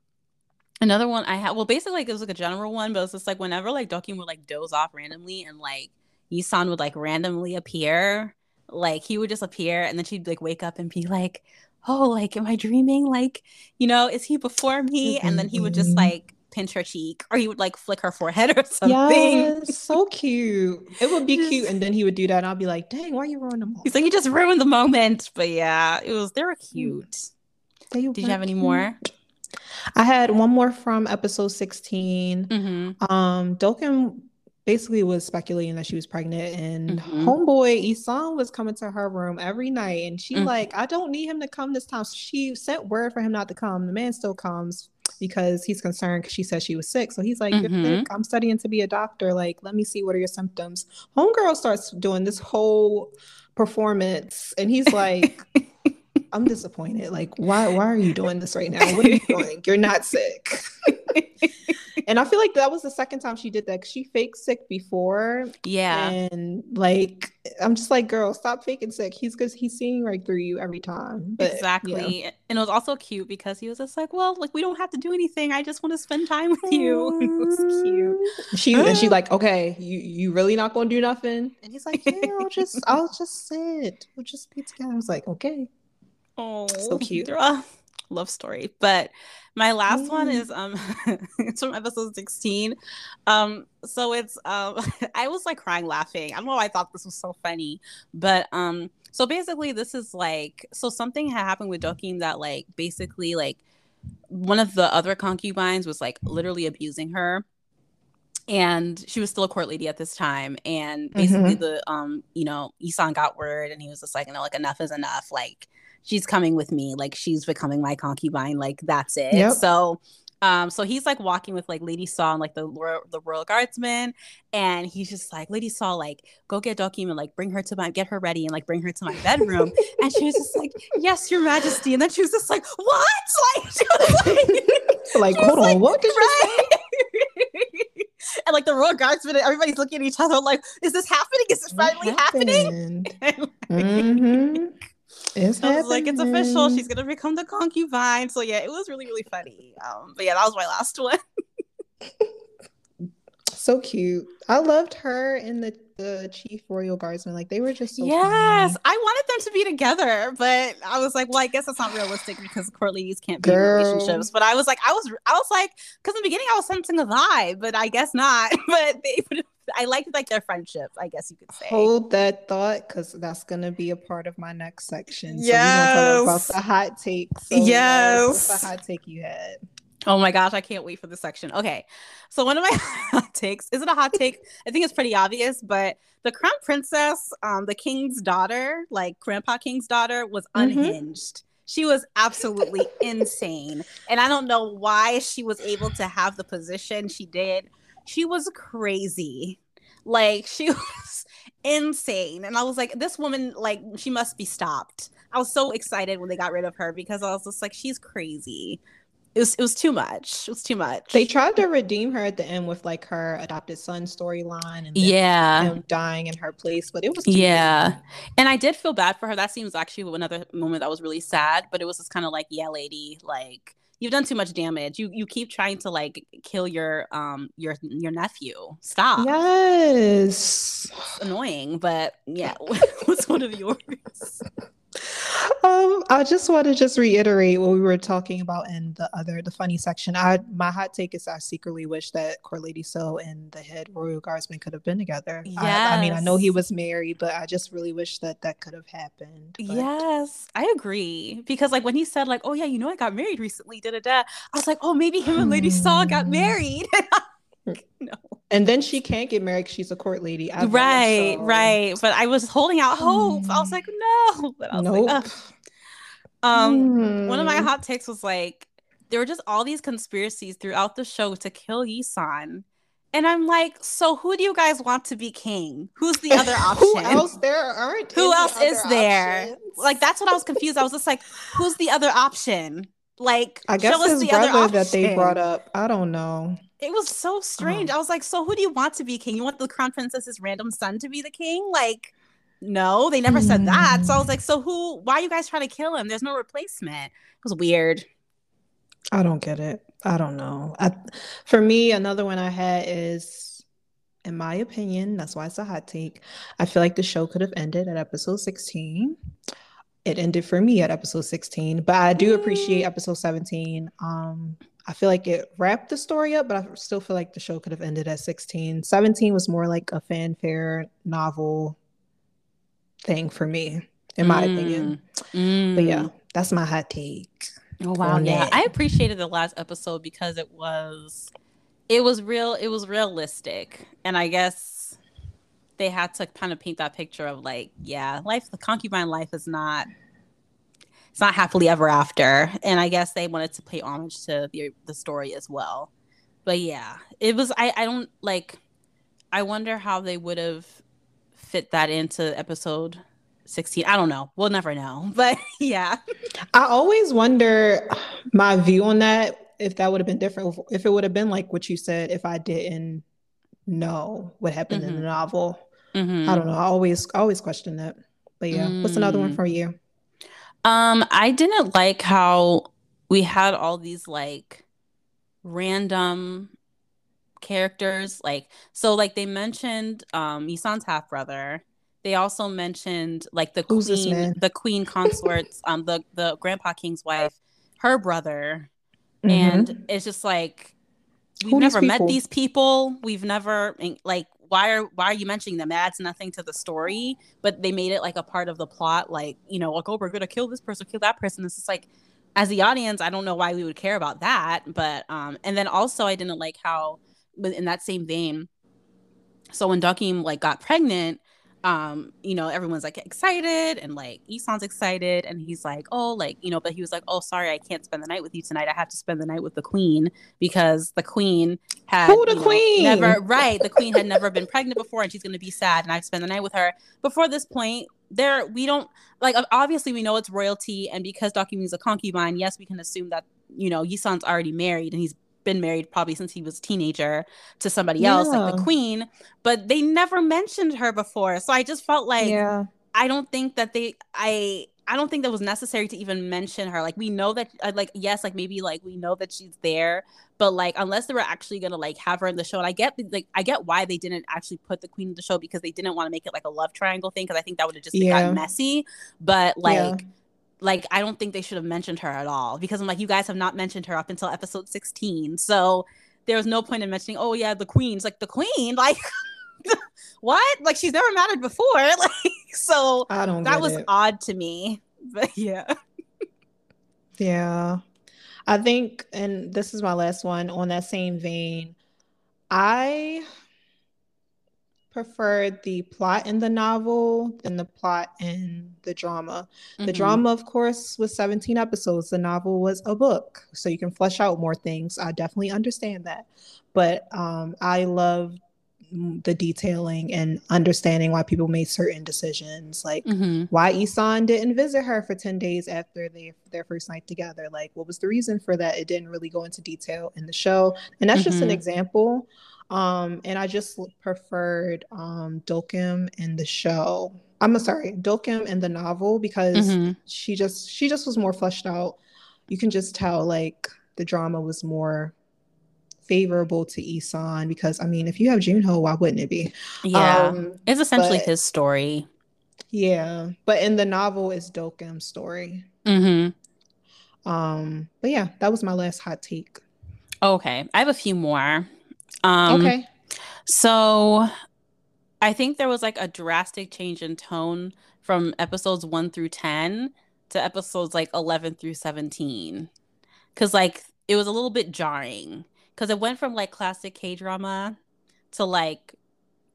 another one I had. Well, basically, like, it was like a general one, but it's just like whenever like Dokim would like doze off randomly, and like Yisan would like randomly appear. Like he would just appear, and then she'd like wake up and be like, "Oh, like, am I dreaming? Like, you know, is he before me?" And then he would just Mhm. like pinch her cheek, or he would like flick her forehead or something. So cute. It would be cute, and then he would do that, and I'll be like, "Dang, why are you ruining them all?" He's like, you just ruined the moment. But yeah, it was they were cute. They Did you were have any more? I had one more from episode 16. Mm-hmm. Um, Dokim basically was speculating that she was pregnant, and Mhm. homeboy Yisan was coming to her room every night, and she Mhm. like, I don't need him to come this time. So she sent word for him not to come. The man still comes because he's concerned because she said she was sick. So he's like, Mhm. sick. I'm studying to be a doctor. Like, let me see what are your symptoms. Homegirl starts doing this whole performance, and he's like. I'm disappointed. Like, why why are you doing this right now? What are you doing? You're not sick. and I feel like that was the second time she did that she faked sick before. Yeah. And like I'm just like, girl, stop faking sick. He's because he's seeing right through you every time. But, exactly. And it was also cute because he was just like, Well, like we don't have to do anything. I just want to spend time with you. it was cute. She and she's like, okay, you you really not gonna do nothing? And he's like, yeah, I'll just I'll just sit. We'll just be together. I was like, okay. Oh, So cute. Love story. But my last one is um it's from episode 16. Um so it's um I was like crying laughing. I don't know why I thought this was so funny. But um so basically this is like so something had happened with Dokim that like basically like one of the other concubines was like literally abusing her and she was still a court lady at this time and basically the um you know Yisan got word and he was just like you know like enough is enough like she's coming with me like she's becoming my concubine like that's it. Yep. so um so he's like walking with like lady Seo and like the royal, the royal guardsman and he's just like lady Seo like go get dokim and like bring her to my get her ready and like bring her to my bedroom. And she was just like yes your majesty. And then she was just like what? Like, like Like, hold on, like, what did right. and like the royal guardsmen everybody's looking at each other like is this happening? Is this finally happening? And, hmm It's I was like, it's official. She's gonna become the concubine. So yeah, it was really, really funny. Um, but yeah, that was my last one. so cute. I loved her and the the chief royal guardsman. Like they were just so yes, funny. I wanted them to be together, but I was like, well, I guess that's not realistic because court ladies can't be Girl. in relationships. But I was like, I was, I was like, because in the beginning I was sensing a vibe, but I guess not. But they, I liked like their friendship. I guess you could say. Hold that thought because that's gonna be a part of my next section. So gonna talk about the hot takes. So, Yes. what's the hot take you had? Oh my gosh, I can't wait for this section. Okay. So one of my hot takes, is it a hot take? I think it's pretty obvious, but the crown princess, um, the king's daughter, like grandpa king's daughter, was Mhm. unhinged. She was absolutely insane. And I don't know why she was able to have the position she did. She was crazy. Like she was insane. And I was like, this woman, like, she must be stopped. I was so excited when they got rid of her because I was just like, she's crazy it was it was too much. It was too much. They tried to redeem her at the end with like her adopted son storyline and yeah. dying in her place, but it was too Yeah. And I did feel bad for her. That seems actually another moment that was really sad, but it was just kind of like, yeah, lady, like you've done too much damage. You you keep trying to like kill your um your your nephew. Stop. Yes. It's annoying, but yeah. What's one of yours? Um, I just want to just reiterate what we were talking about in the other, the funny section. I my hot take is I secretly wish that Court Lady Seo and the head royal guardsman could have been together. I, I mean, I know he was married, but I just really wish that that could have happened. But Yes, I agree. Because like when he said like, "Oh yeah, you know I got married recently," da da da, I was like, "Oh, maybe him and Lady Seo got Hmm. married." no. and then she can't get married she's a court lady. ever, right, so- right. But I was holding out hope. I was Mm. like, no. But I was Nope. like, Ugh. um, one of my Hmm. hot takes was like, there were just all these conspiracies throughout the show to kill Yisan. And I'm like, so who do you guys want to be king? Who's the other option? who else there aren't? Who else is there? Options? Like that's what I was confused. I was just like, who's the other option? Like, I guess his brother that they brought up. I don't know. It was so strange. Oh. I was like, so who do you want to be king? You want the crown princess's random son to be the king? Like, no, they never said that. So I was like, so who? Why are you guys trying to kill him? There's no replacement. It was weird. I don't get it. I don't know. I, for me, another one I had is, in my opinion, that's why it's a hot take. I feel like the show could have ended at episode 16. It ended for me at episode 16, but I do appreciate episode 17. Um, I feel like it wrapped the story up, but I still feel like the show could have ended at 16. 17 was more like a fanfare novel thing for me, in my mm. opinion. Mm. But yeah, that's my hot take. Oh wow, yeah. I appreciated the last episode because it was it was real, it was realistic. And I guess they had to kind of paint that picture of like, yeah, life the concubine life is not it's not happily ever after. And I guess they wanted to pay homage to the the story as well. But yeah, it was I I don't like I wonder how they would have fit that into episode 16 i don't know we'll never know but yeah i always wonder my view on that if that would have been different if it would have been like what you said if i didn't know what happened mm-hmm. in the mm-hmm. novel mm-hmm. i don't know i always I always question that but yeah mm. what's another one for you um i didn't like how we had all these like random characters like so like they mentioned um Yisan's half brother they also mentioned like the Who's queen, the queen consorts, um, the the grandpa king's wife, her brother, mm-hmm. and it's just like we've Who never met these people. We've never like why are why are you mentioning them? It adds nothing to the story, but they made it like a part of the plot. Like you know, like oh, we're gonna kill this person, kill that person. This is like as the audience, I don't know why we would care about that, but um, and then also I didn't like how, in that same vein, so when Dokim like got pregnant, um, you know, everyone's like excited and like Yisan's excited and he's like, oh, like, you know, but he was like, oh, sorry, I can't spend the night with you tonight. I have to spend the night with the queen because the queen had Who the queen? Know, never right. The queen had never been pregnant before and she's gonna be sad and I've spent the night with her. Before this point, there we don't like obviously we know it's royalty and because Dokim is a concubine, yes, we can assume that, you know, Yisan's already married and he's been married probably since he was a teenager to somebody yeah. else, like the queen, but they never mentioned her before. So I just felt like yeah. I don't think that they I I don't think that was necessary to even mention her. Like we know that uh, like yes, like maybe like we know that she's there, but like unless they were actually gonna like have her in the show, and I get like I get why they didn't actually put the queen in the show because they didn't want to make it like a love triangle thing because I think that would have just yeah. gotten messy. But like yeah like I don't think they should have mentioned her at all because I'm like, you guys have not mentioned her up until episode 16. So there was no point in mentioning, oh yeah, the queen's like the queen, like what? Like she's never mattered before. Like so I don't that was it. odd to me. But yeah. yeah. I think, and this is my last one on that same vein. I preferred the plot in the novel than the plot in the drama. Mm-hmm. The drama, of course, was 17 episodes. The novel was a book, so you can flesh out more things. I definitely understand that. But um, I love the detailing and understanding why people made certain decisions, like mm-hmm. why Yisan didn't visit her for 10 days after they, their first night together. Like, what was the reason for that? It didn't really go into detail in the show. And that's mm-hmm. just an mm-hmm. example. Um, and I just preferred um, Dokim in the show. I'm sorry, Dokim in the novel because mm-hmm. she just she just was more fleshed out. You can just tell like the drama was more favorable to Yisan because I mean, if you have Junho, why wouldn't it be? Yeah, um, it's essentially but, his story. Yeah, but in the novel, it's Dokim's story. Mm-hmm. Um, but yeah, that was my last hot take. Okay, I have a few more. Um, okay. So I think there was like a drastic change in tone from episodes one through 10 to episodes like 11 through 17. Cause like it was a little bit jarring because it went from like classic K drama to like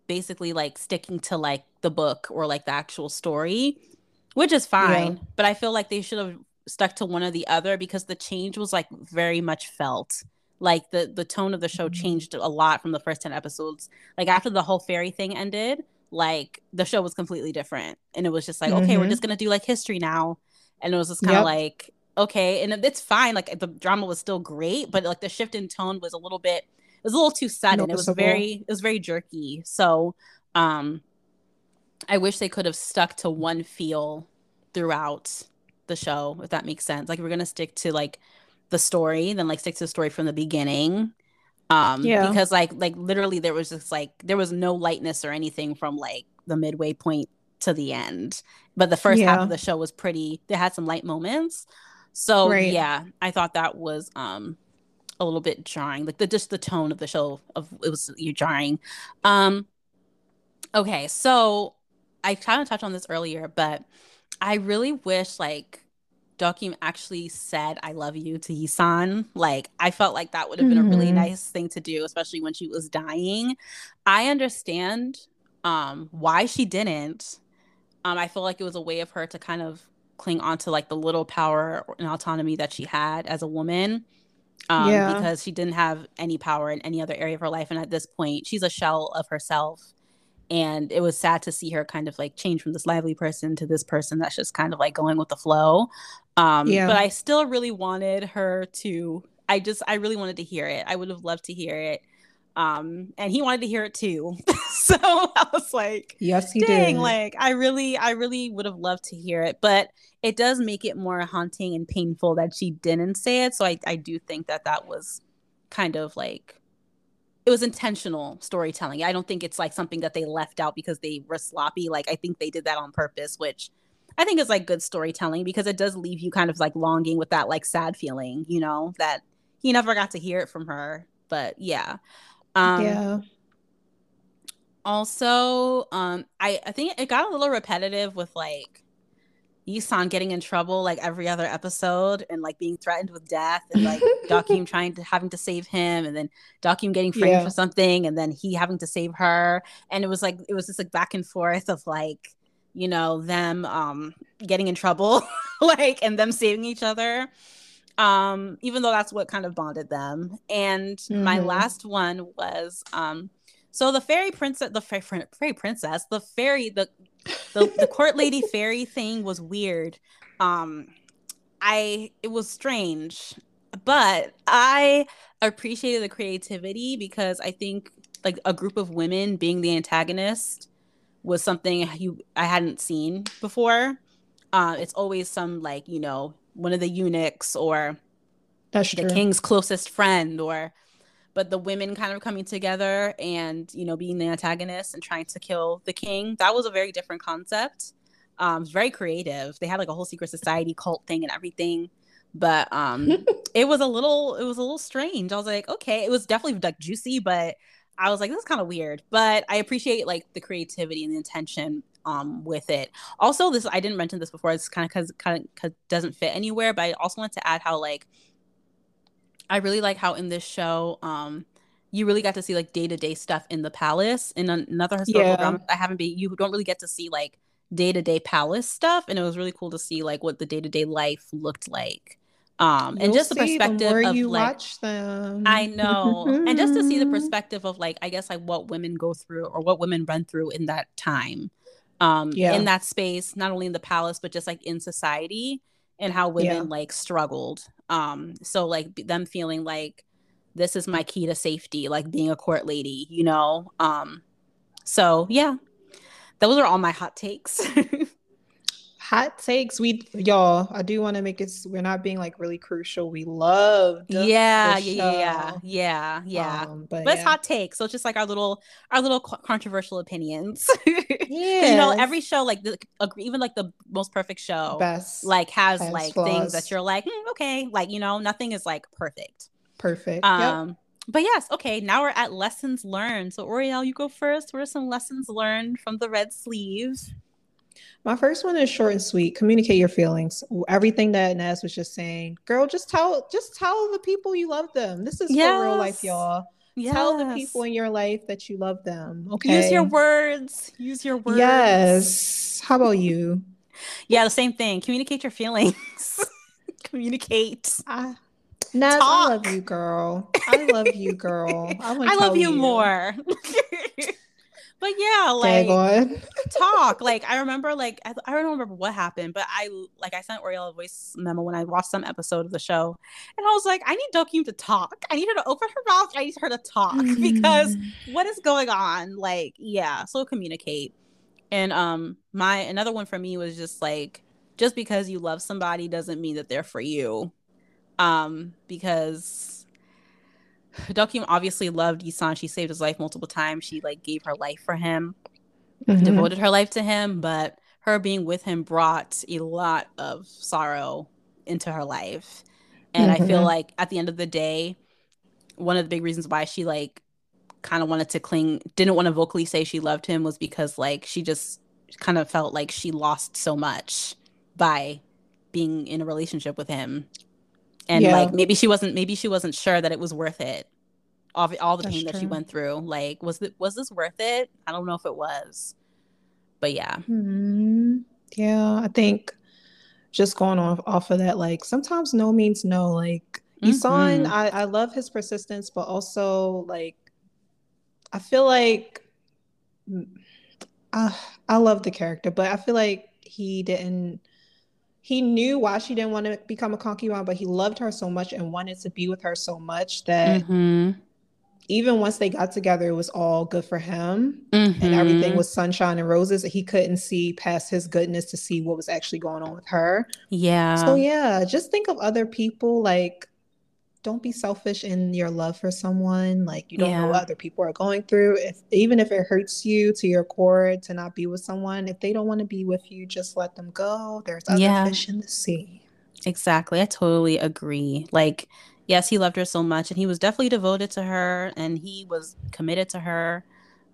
basically like sticking to like the book or like the actual story, which is fine. Yeah. But I feel like they should have stuck to one or the other because the change was like very much felt like the the tone of the show Mm-hmm. changed a lot from the first 10 episodes. Like after the whole fairy thing ended like the show was completely different. And it was just like okay we're Mhm. just gonna do like history now. And it was just kind of Yep. like okay and it's fine. Like the drama was still great but like the shift in tone was a little bit it was a little too sudden. It was very it was very jerky. So um i wish they could have stuck to one feel throughout the show if that makes sense. Like we're gonna stick to like the story then like stick to the story from the beginning. Um Yeah. because like like literally there was just like there was no lightness or anything from like the midway point to the end. But the first half of the show was pretty they had some light moments. So Right. yeah i thought that was um a little bit jarring. Like the just the tone of the show of it was you jarring. Um okay so i kind of touched on this earlier but i really wish like Dokim actually said I love you to Yisan. Like I felt like that would have been a really Mhm. nice thing to do, especially when she was dying. I understand um why she didn't. Um I feel like it was a way of her to kind of cling onto like the little power and autonomy that she had as a woman. Um Yeah. because she didn't have any power in any other area of her life and at this point she's a shell of herself and it was sad to see her kind of like change from this lively person to this person that's just kind of like going with the flow um Yeah. but i still really wanted her to i just i really wanted to hear it. I would have loved to hear it. Um and he wanted to hear it too. So i was like Yes, he dang did. like i really i really would have loved to hear it. But it does make it more haunting and painful that she didn't say it. So i, I do think that that was kind of like it was intentional storytelling. I don't think it's like something that they left out because they were sloppy. Like i think they did that on purpose which i think is like good storytelling because it does leave you kind of like longing with that like sad feeling you know that he never got to hear it from her but yeah um yeah. also um i i think it got a little repetitive with like Yisan getting in trouble like every other episode and like being threatened with death and like Dokim trying to having to save him and then Dokim getting framed Yeah. for something and then he having to save her and it was like it was just like back and forth of like you know them um getting in trouble like and them saving each other um even though that's what kind of bonded them and my Mhm. last one was um so the fairy princess the fairy, fairy princess the fairy the the, the court lady fairy thing was weird um i it was strange but i appreciated the creativity because i think like a group of women being the antagonist was something you i hadn't seen before. Uh it's always some like you know one of the eunuchs or That's the true. king's closest friend or but the women kind of coming together and you know being the antagonist and trying to kill the king. That was a very different concept. Um it's very creative. They had like a whole secret society cult thing and everything but um it was a little it was a little strange. I was like okay it was definitely like juicy but i was like this is kind of weird but i appreciate like the creativity and the intention um with it also this i didn't mention this before it's kind of because kind of doesn't fit anywhere but i also want to add how like I really like how in this show, um, you really got to see like day to day stuff in the palace. In another historical Yeah. drama, I haven't been. You don't really get to see like day to day palace stuff, and it was really cool to see like what the day to day life looked like. Um, and You'll just the perspective more of you like watch them. I know. and just to see the perspective of like I guess like what women go through or what women run through in that time. Um Yeah. in that space, not only in the palace but just like in society and how women Yeah. like struggled. Um so like them feeling like this is my key to safety, like being a court lady, you know. Um so yeah. Those are all my hot takes. Hot takes. We y'all, I do want to make it we're not being like really crucial. We love yeah, the yeah, yeah, yeah, yeah, yeah. Um, but but it's yeah. hot takes so it's just like our little our little co- controversial opinions 'Cause, you know every show like the, even like the most perfect show best like has has like things that you're like "Hmm, okay like you know nothing is like perfect perfect. Yep. um but yes okay now we're at lessons learned so Oriel you go first what are some lessons learned from the red sleeves My first one is short and sweet. Communicate your feelings. Everything that Nas was just saying, girl, just tell, just tell the people you love them. This is for real life, y'all. yes. Tell the people in your life that you love them. Okay. use your words use your words Yes. How about you? yeah the same thing communicate your feelings communicate. I, Nas, I love you, girl. I love you, girl. I, I love you, you. more. But yeah, like talk. Like I remember, like I, I, don't remember what happened, but I like I sent Oriel a voice memo when I watched some episode of the show, and I was like, I need Dokim to talk. I need her to open her mouth. I need her to talk mm. because what is going on? Like, yeah, so communicate. And um, my another one for me was just like, just because you love somebody doesn't mean that they're for you. Um, because Dokim obviously loved Yisan. She saved his life multiple times. She like gave her life for him, mm-hmm. devoted her life to him. But her being with him brought a lot of sorrow into her life. And mm-hmm. I feel mm-hmm. like at the end of the day, one of the big reasons why she like kind of wanted to cling, didn't want to vocally say she loved him was because like she just kind of felt like she lost so much by being in a relationship with him and yeah. like maybe she wasn't maybe she wasn't sure that it was worth it all, all the That's pain true. that she went through like was it was this worth it i don't know if it was but yeah mm-hmm. yeah i think just going off off of that like sometimes no means no like mm-hmm. I, I love his persistence but also like i feel like uh, i love the character but i feel like he didn't he knew why she didn't want to become a concubine, but he loved her so much and wanted to be with her so much that mm-hmm. even once they got together, it was all good for him mm-hmm. and everything was sunshine and roses. He couldn't see past his goodness to see what was actually going on with her. Yeah. So, yeah, just think of other people like don't be selfish in your love for someone. Like you don't yeah. know what other people are going through. If even if it hurts you to your core to not be with someone, if they don't want to be with you, just let them go. There's other yeah. fish in the sea. Exactly. I totally agree. Like, yes, he loved her so much and he was definitely devoted to her and he was committed to her.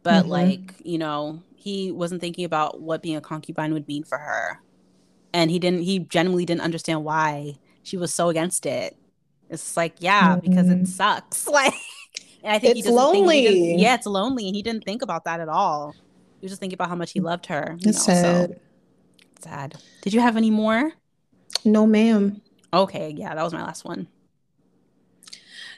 But mm-hmm. like, you know, he wasn't thinking about what being a concubine would mean for her. And he didn't he genuinely didn't understand why she was so against it it's like, yeah, mm-hmm. because it mm-hmm. sucks. Like, and I think it's lonely. He yeah, it's lonely, and he didn't think about that at all. He was just thinking about how much he loved her. You it's know, sad. So, sad. Did you have any more? No, ma'am. Okay, yeah, that was my last one.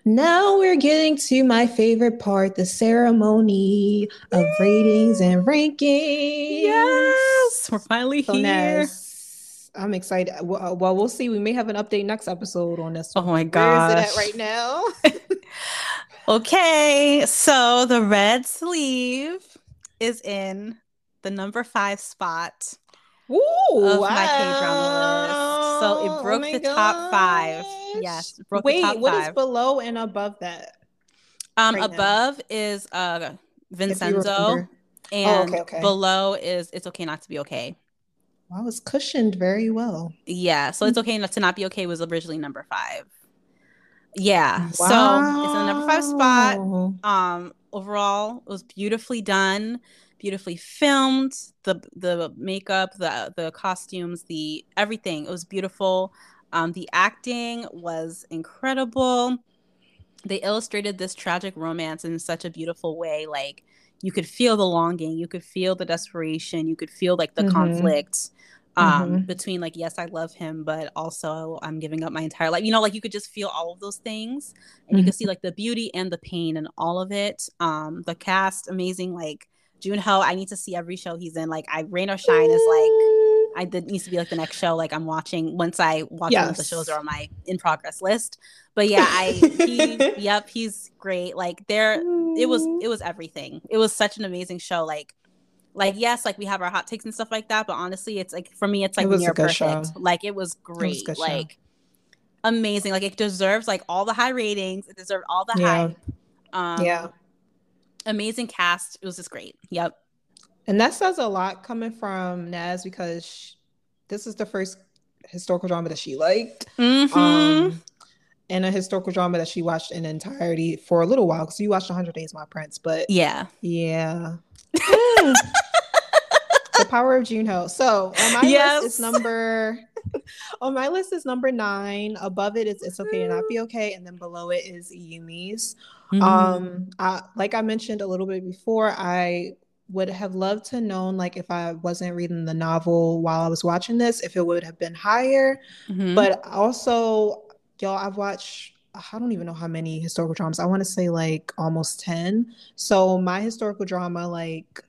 Now we're getting to my favorite part the ceremony of ratings and rankings. Yes, we're finally so here. Nice. I'm excited. Well, uh, well, we'll see. We may have an update next episode on this. Oh one. Oh my god! Where is it at right now? okay, so the red sleeve is in the number five spot Ooh, of wow. my K drama. So it oh broke oh the gosh. top five. Yes, broke Wait, the top what five. is below and above that? Um, right above now? is uh Vincenzo, and oh, okay, okay. below is It's Okay Not to Be Okay. I was cushioned very well. Yeah, so it's okay not to not be okay was originally number five. Yeah, wow. so it's in the number five spot. Um, overall, it was beautifully done, beautifully filmed. The the makeup, the the costumes, the everything. It was beautiful. Um, the acting was incredible. They illustrated this tragic romance in such a beautiful way. Like you could feel the longing, you could feel the desperation, you could feel like the mm-hmm. conflict um mm-hmm. between like yes i love him but also i'm giving up my entire life you know like you could just feel all of those things and mm-hmm. you could see like the beauty and the pain and all of it um the cast amazing like Junho, I need to see every show he's in. Like I Rain or Shine is like I did needs to be like the next show. Like I'm watching once I watch yes. one of the shows are on my in progress list. But yeah, I he yep, he's great. Like there it was it was everything. It was such an amazing show. Like like yes like we have our hot takes and stuff like that but honestly it's like for me it's like it near perfect. show. like it was great it was like show. amazing. Like it deserves like all the high ratings. It deserved all the yeah. hype. Um yeah. amazing cast. It was just great. Yep. And that says a lot coming from Nas because she, this is the first historical drama that she liked. Mm-hmm. um and a historical drama that she watched in entirety for a little while because you watched 100 days my prince but yeah. Yeah the power of Junho. So on my yes. list is number on my list is number nine. Above it is it's okay to not be okay, and then below it is Yumi's. Mm-hmm. Um, I, like I mentioned a little bit before, I would have loved to known like if I wasn't reading the novel while I was watching this, if it would have been higher. Mm-hmm. But also, y'all, I've watched I don't even know how many historical dramas. I want to say like almost 10. So my historical drama, like,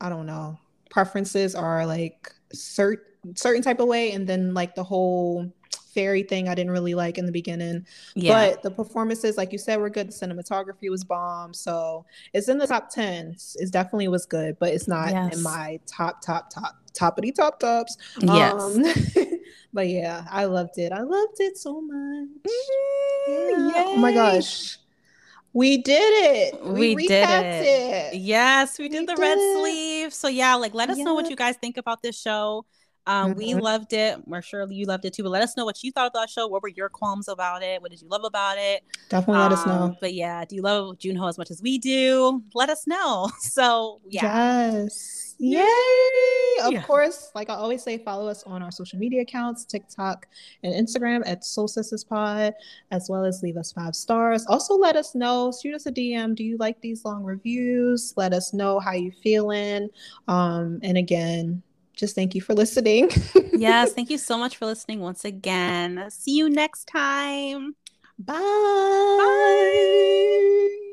I don't know, preferences are like certain certain type of way, and then like the whole fairy thing I didn't really like in the beginning. Yeah. But the performances, like you said, were good. The cinematography was bomb. So it's in the top 10. It definitely was good, but it's not yes. in my top, top, top, toppity top tops. Yes. Um, but yeah, I loved it. I loved it so much. Mm-hmm. Yeah. Oh my gosh. We did it. We, we did it. it. Yes, we did we the did red it. sleeve. So yeah, like let us yeah. know what you guys think about this show. Um, mm-hmm. We loved it. We're sure you loved it too. But let us know what you thought of that show. What were your qualms about it? What did you love about it? Definitely um, let us know. Um, but yeah, do you love Junho as much as we do? Let us know. So yeah. Yes. Yay! Of yeah. course, like I always say, follow us on our social media accounts, TikTok and Instagram at Soul Sisters Pod, as well as leave us five stars. Also, let us know, shoot us a DM. Do you like these long reviews? Let us know how you feeling. Um, and again, just thank you for listening. yes, thank you so much for listening once again. See you next time. Bye. Bye.